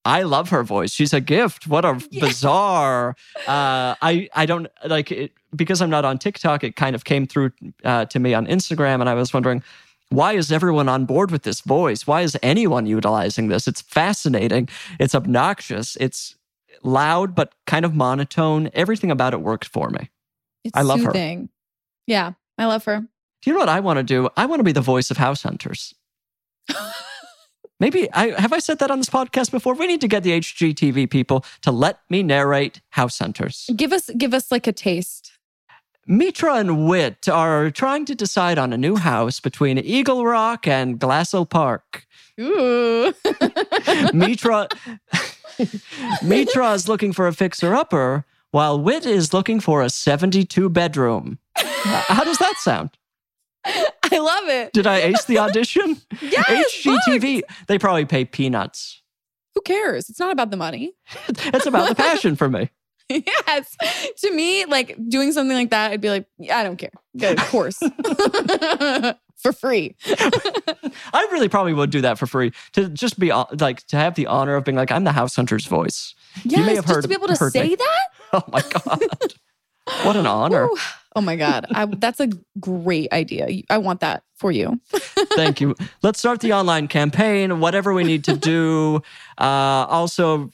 I love her voice. She's a gift. What a bizarre. Uh, I I don't like it because I'm not on TikTok. It kind of came through uh, to me on Instagram, and I was wondering why is everyone on board with this voice? Why is anyone utilizing this? It's fascinating. It's obnoxious. It's loud but kind of monotone. Everything about it worked for me. It's I love her. soothing. Yeah, I love her. Do you know what I want to do? I want to be the voice of House Hunters. <laughs> Maybe I have I said that on this podcast before. We need to get the HGTV people to let me narrate House Hunters. Give us give us like a taste. Mitra and Whit are trying to decide on a new house between Eagle Rock and Glassell Park. Ooh. <laughs> Mitra Mitra is looking for a fixer-upper, while Whit is looking for a 72 bedroom. How does that sound? <laughs> I love it. Did I ace the <laughs> audition? Yes, HGTV, they probably pay peanuts. Who cares? It's not about the money. <laughs> It's about the passion for me. yes. To me, like doing something like that, I'd be like, yeah, I don't care. Yeah, of course. For free. I really probably would do that for free to just be uh, like to have the honor of being like I'm the house hunter's voice. Yes, may have just heard- to be able to say me. that. Oh my god. what an honor. Ooh. Oh my God. I, that's a great idea. I want that for you. <laughs> Thank you. Let's start the online campaign, whatever we need to do. <laughs> Uh, also,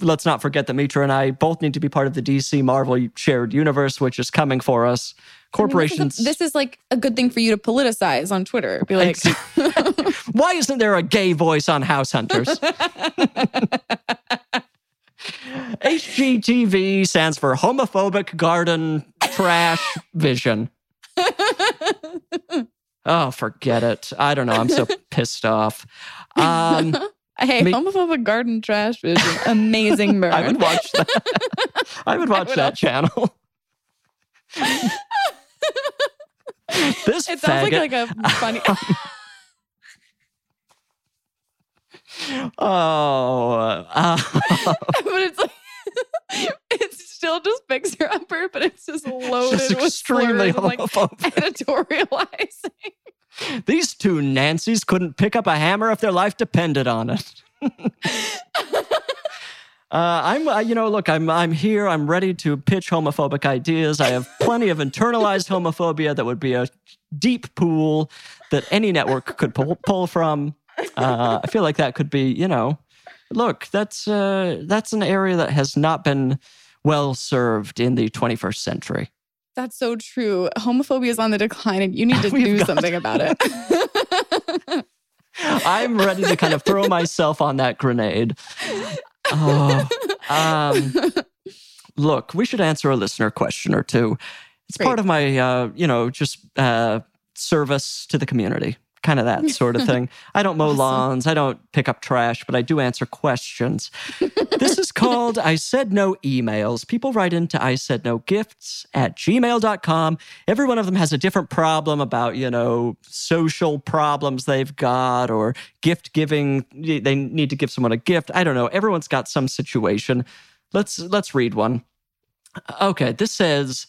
let's not forget that Mitra and I both need to be part of the DC Marvel shared universe, which is coming for us. I mean, Corporations. this, is a- this is like a good thing for you to politicize on Twitter. Be like, <laughs> Why isn't there a gay voice on House Hunters? HGTV stands for homophobic garden trash vision. <laughs> Oh, forget it. I don't know. I'm so pissed off. Um, <laughs> hey, Me- homophobic garden trash vision. Amazing burn. <laughs> I would watch that. I would watch would that channel. this It sounds like, faggot. like a funny. oh, uh, but it's like still just fixer upper, but it's just loaded just with extremely slurs like <laughs> editorializing. These two Nancys couldn't pick up a hammer if their life depended on it. <laughs> Uh, I'm, uh, you know, look, I'm, I'm here. I'm ready to pitch homophobic ideas. I have plenty of internalized homophobia that would be a deep pool that any network could pull, pull from. Uh, I feel like that could be, you know, look, that's uh, that's an area that has not been well served in the 21st century. That's so true. Homophobia is on the decline, and you need to <laughs> do got- something about it. <laughs> I'm ready to kind of throw myself on that grenade. Oh, um, look, we should answer a listener question or two. It's Great. part of my, uh, you know, just uh, service to the community, kind of that <laughs> sort of thing. I don't mow Awesome. lawns, I don't pick up trash, but I do answer questions. this is <laughs> called I Said No Emails. People write into I Said No Gifts at gmail.com. Every one of them has a different problem about, you know, social problems they've got or gift giving. They need to give someone a gift. I don't know. Everyone's got some situation. Let's let's read one. Okay, this says,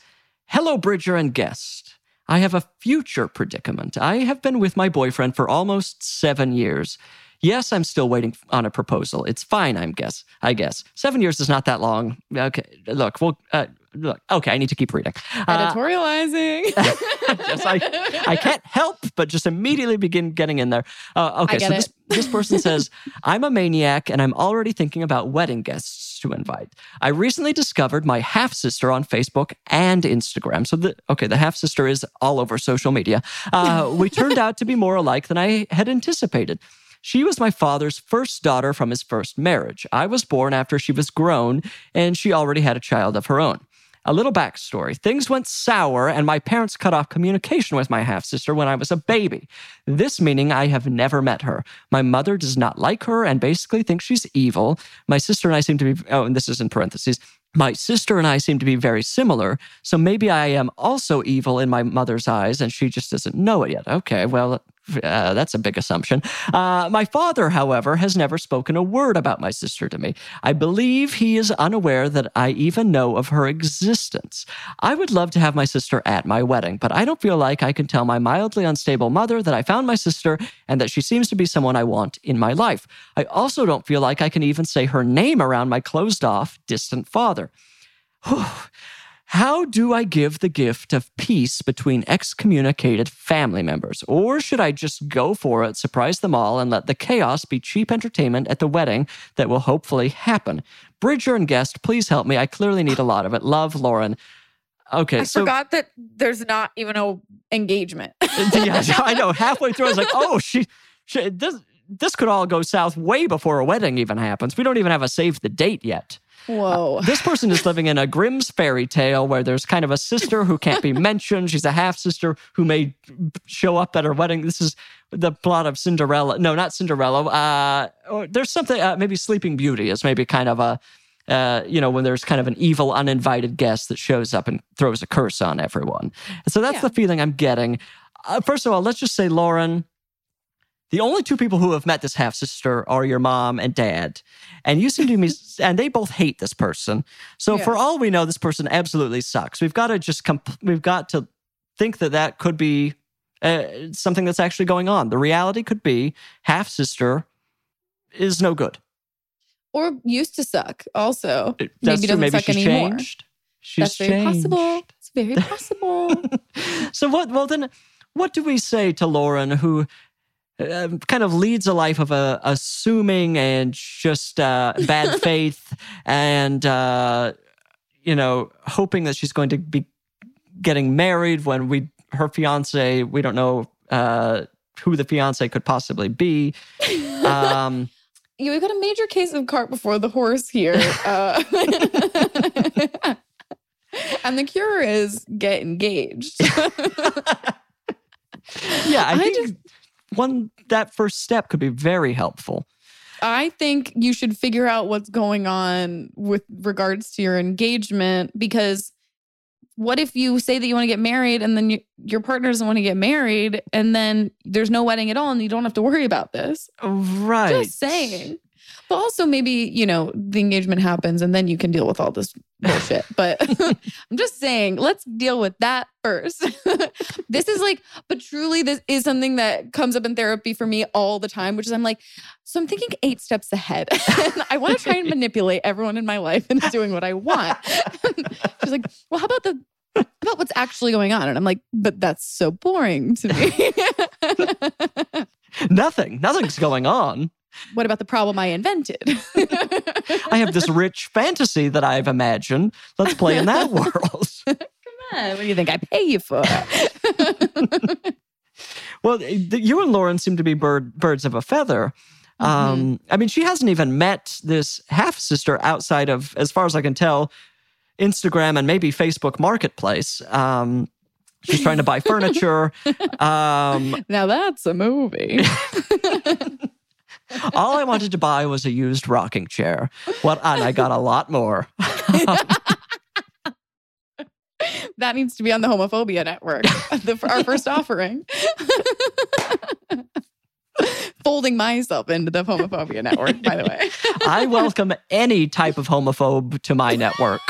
Hello, Bridger and guest. I have a future predicament. I have been with my boyfriend for almost seven years. Yes, I'm still waiting on a proposal. It's fine, I'm guess. I guess seven years is not that long. Okay, look, well, uh, look. Okay, I need to keep reading. Uh, Editorializing. <laughs> yes, I, I can't help but just immediately begin getting in there. Uh, okay, I so this, this person <laughs> says, I'm a maniac and I'm already thinking about wedding guests to invite. I recently discovered my half sister on Facebook and Instagram. So, the, okay, the half sister is all over social media. Uh, we turned <laughs> out to be more alike than I had anticipated. She was my father's first daughter from his first marriage. I was born after she was grown, and she already had a child of her own. A little backstory things went sour, and my parents cut off communication with my half sister when I was a baby. This meaning I have never met her. My mother does not like her and basically thinks she's evil. My sister and I seem to be, oh, and this is in parentheses. My sister and I seem to be very similar, so maybe I am also evil in my mother's eyes and she just doesn't know it yet. Okay, well, uh, that's a big assumption. Uh, my father, however, has never spoken a word about my sister to me. I believe he is unaware that I even know of her existence. I would love to have my sister at my wedding, but I don't feel like I can tell my mildly unstable mother that I found my sister and that she seems to be someone I want in my life. I also don't feel like I can even say her name around my closed off, distant father. <sighs> How do I give the gift of peace between excommunicated family members? Or should I just go for it, surprise them all, and let the chaos be cheap entertainment at the wedding that will hopefully happen? Bridger and guest, please help me. I clearly need a lot of it. Love, Lauren. Okay, I so forgot that there's not even a engagement. <laughs> yeah, I know. Halfway through, I was like, <laughs> oh, she, she this, this could all go south way before a wedding even happens. We don't even have a save the date yet. Whoa. This person is living in a Grimm's fairy tale where there's kind of a sister who can't be <laughs> mentioned. She's a half sister who may show up at her wedding. This is the plot of Cinderella. No, not Cinderella. Uh, or there's something, uh, maybe Sleeping Beauty is maybe kind of a, uh, you know, when there's kind of an evil, uninvited guest that shows up and throws a curse on everyone. So that's Yeah. the feeling I'm getting. Uh, first of all, let's just say, Lauren, the only two people who have met this half sister are your mom and dad. And you seem to be, <laughs> and they both hate this person. So Yeah. for all we know, this person absolutely sucks. We've got to just, comp- we've got to think that that could be uh, something that's actually going on. The reality could be half sister is no good. or used to suck also. That's Maybe true. doesn't Maybe suck she's anymore. changed. She's That's very changed. possible. It's very <laughs> possible. so what? Well, then, what do we say to Lauren, who uh, kind of leads a life of uh, assuming and just uh, bad <laughs> faith, and uh, you know, hoping that she's going to be getting married when we her fiance we don't know uh, who the fiance could possibly be. <laughs> Um, you we got a major case of cart before the horse here. Uh, <laughs> and the cure is get engaged. yeah, I, I think just- one that first step could be very helpful. I think you should figure out what's going on with regards to your engagement because what if you say that you want to get married and then you, your partner doesn't want to get married and then there's no wedding at all and you don't have to worry about this? Right. Just saying. But also maybe, you know, the engagement happens and then you can deal with all this bullshit. <laughs> But <laughs> I'm just saying, let's deal with that first. <laughs> this is like, but truly, this is something that comes up in therapy for me all the time, which is I'm like, so I'm thinking eight steps ahead. and I want to try and manipulate everyone in my life into doing what I want. She's like, well, how about the about what's actually going on? And I'm like, but that's so boring to me. Nothing. Nothing's going on. What about the problem I invented? I have this rich fantasy that I've imagined. Let's play in that <laughs> world. Come on, what do you think I pay you for? <laughs> Well, you and Lauren seem to be bird, birds of a feather. Um, I mean, she hasn't even met this half sister outside of, as far as I can tell, Instagram and maybe Facebook Marketplace. Um, she's trying to buy <laughs> furniture. Um, now that's a movie. All I wanted to buy was a used rocking chair. What? And I got a lot more. <laughs> that needs to be on the homophobia network. the, our first offering. <laughs> Folding myself into the homophobia network, by the way. I welcome any type of homophobe to my network.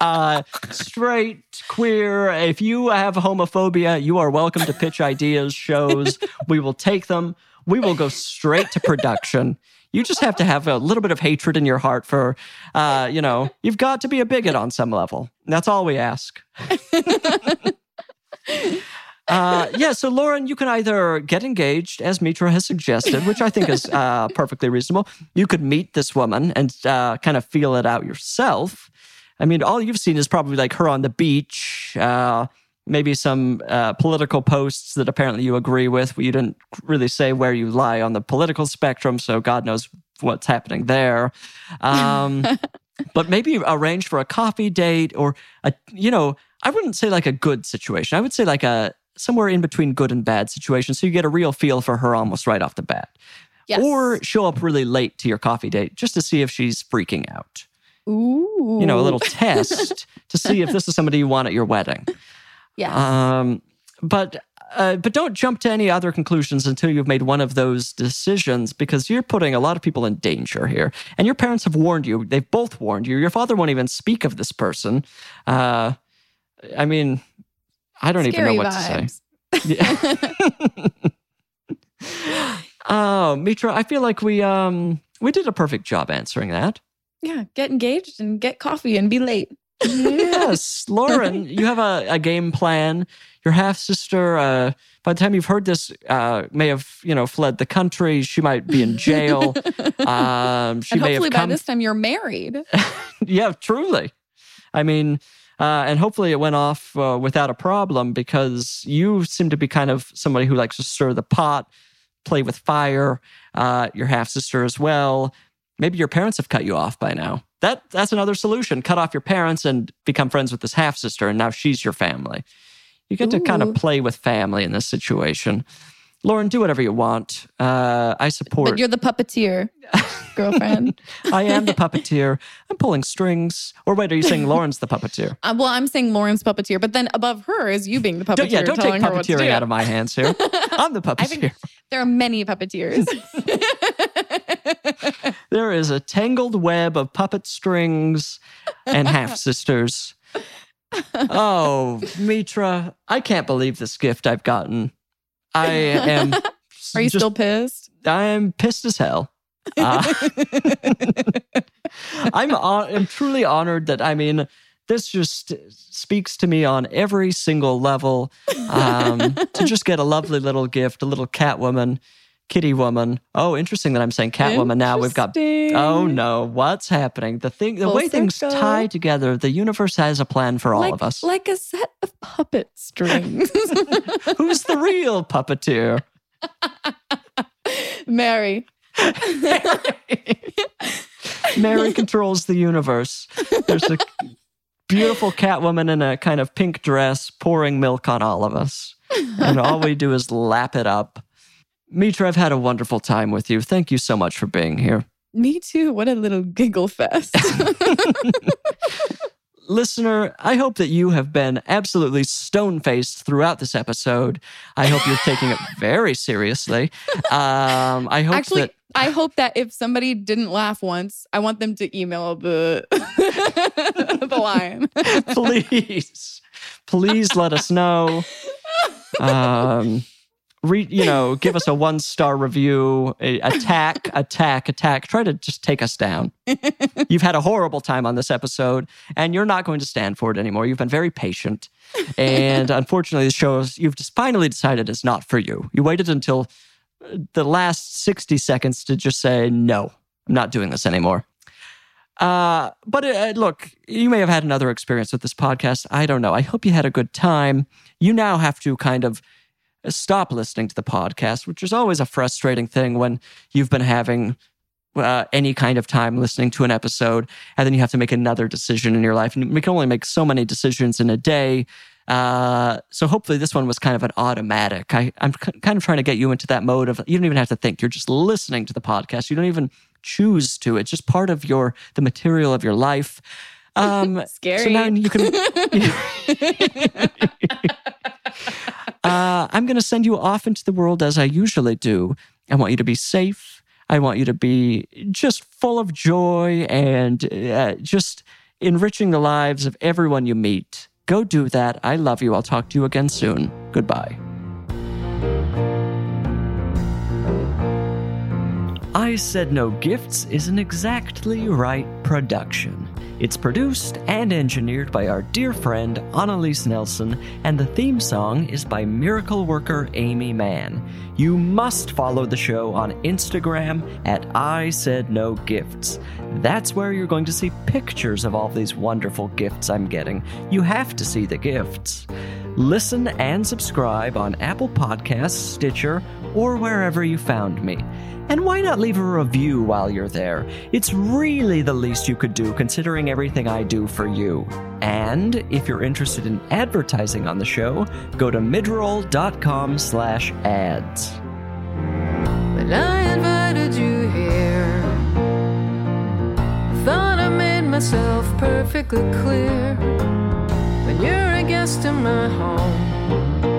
Uh, straight, queer. If you have homophobia, you are welcome to pitch ideas, shows. We will take them. We will go straight to production. You just have to have a little bit of hatred in your heart for, uh, you know, you've got to be a bigot on some level. That's all we ask. <laughs> Uh, yeah, so Lauren, you can either get engaged, as Mitra has suggested, which I think is uh, perfectly reasonable. You could meet this woman and uh, kind of feel it out yourself. I mean, all you've seen is probably like her on the beach, uh, maybe some uh, political posts that apparently you agree with. You didn't really say where you lie on the political spectrum, so God knows what's happening there. Um, <laughs> but maybe arrange for a coffee date or a, you know, I wouldn't say like a good situation. I would say like a somewhere in between good and bad situation, so you get a real feel for her almost right off the bat. Yes. Or show up really late to your coffee date just to see if she's freaking out. Ooh. You know, a little test to see if this is somebody you want at your wedding. Yes. Um, but uh, but don't jump to any other conclusions until you've made one of those decisions because you're putting a lot of people in danger here. And your parents have warned you. They've both warned you. Your father won't even speak of this person. Uh, I mean, I don't even know what vibes. to say. Yeah. <laughs> oh, Mitra, I feel like we um we did a perfect job answering that. Yeah, get engaged and get coffee and be late. Yes, Lauren, <laughs> you have a, a game plan. Your half sister, uh, by the time you've heard this, uh, may have you know fled the country. She might be in jail. <laughs> um, she and may hopefully have by this time you're married. <laughs> yeah, truly. I mean, uh, and hopefully it went off uh, without a problem because you seem to be kind of somebody who likes to stir the pot, play with fire. Uh, your half sister as well. Maybe your parents have cut you off by now. That that's another solution. Cut off your parents and become friends with this half sister, and now she's your family. You get to kind of play with family in this situation. Lauren, do whatever you want. Uh, I support. But you're the puppeteer, girlfriend. <laughs> I am the puppeteer. I'm pulling strings. Or wait, are you saying Lauren's the puppeteer? <laughs> Uh, well, I'm saying Lauren's puppeteer, but then above her is you being the puppeteer. Don't, yeah, don't take puppeteering do. out of my hands here. <laughs> I'm the puppeteer. there are many puppeteers. <laughs> There is a tangled web of puppet strings and half <laughs> sisters. Oh, Mitra, I can't believe this gift I've gotten. I am. <laughs> Are you just- still pissed? I am pissed as hell. Uh, I'm I'm truly honored that I mean this just speaks to me on every single level. Um, to just get a lovely little gift, a little cat woman, kitty woman. Oh, interesting that I'm saying cat woman now. We've got oh no, what's happening? The thing, the Full way things circle. tie together. The universe has a plan for all like, of us. Like a set of puppet strings. <laughs> Who's the real puppeteer? <laughs> Mary. <laughs> Mary controls the universe. There's a beautiful cat woman in a kind of pink dress pouring milk on all of us. And all we do is lap it up. Mitra, I've had a wonderful time with you. Thank you so much for being here. Me too. What a little giggle fest. <laughs> listener, I hope that you have been absolutely stone faced throughout this episode. I hope you're taking it <laughs> very seriously. Um, I hope Actually, that. I hope that if somebody didn't laugh once, I want them to email the <laughs> the line. please, please let us know. Um, re, you know, give us a one star review. Attack, attack, attack. Try to just take us down. <laughs> You've had a horrible time on this episode, and you're not going to stand for it anymore. You've been very patient, and <laughs> unfortunately, the show is, you've just finally decided is not for you. You waited until uh, the last sixty seconds to just say no. I'm not doing this anymore. Uh, but uh, look, you may have had another experience with this podcast. I don't know. I hope you had a good time. You now have to kind of stop listening to the podcast, which is always a frustrating thing when you've been having uh, any kind of time listening to an episode, and then you have to make another decision in your life. And we can only make so many decisions in a day. Uh, so hopefully this one was kind of an automatic. I, I'm k- kind of trying to get you into that mode of you don't even have to think. You're just listening to the podcast. You don't even choose to. It's just part of your the material of your life. <laughs> Um, Scary. so now you can. <laughs> <laughs> uh, I'm going to send you off into the world as I usually do. I want you to be safe. I want you to be just full of joy and uh, just enriching the lives of everyone you meet. Go do that. I love you. I'll talk to you again soon. Goodbye. I Said No Gifts is an exactly right production. It's produced and engineered by our dear friend Annalise Nelson, and the theme song is by miracle worker Aimee Mann. You must follow the show on Instagram at I Said No Gifts. That's where you're going to see pictures of all these wonderful gifts I'm getting. You have to see the gifts. Listen and subscribe on Apple Podcasts, Stitcher, or wherever you found me. And why not leave a review while you're there? It's really the least you could do considering everything I do for you. And if you're interested in advertising on the show, go to midroll.com slash ads. When I invited you here, thought I made myself perfectly clear. When you're a guest in my home,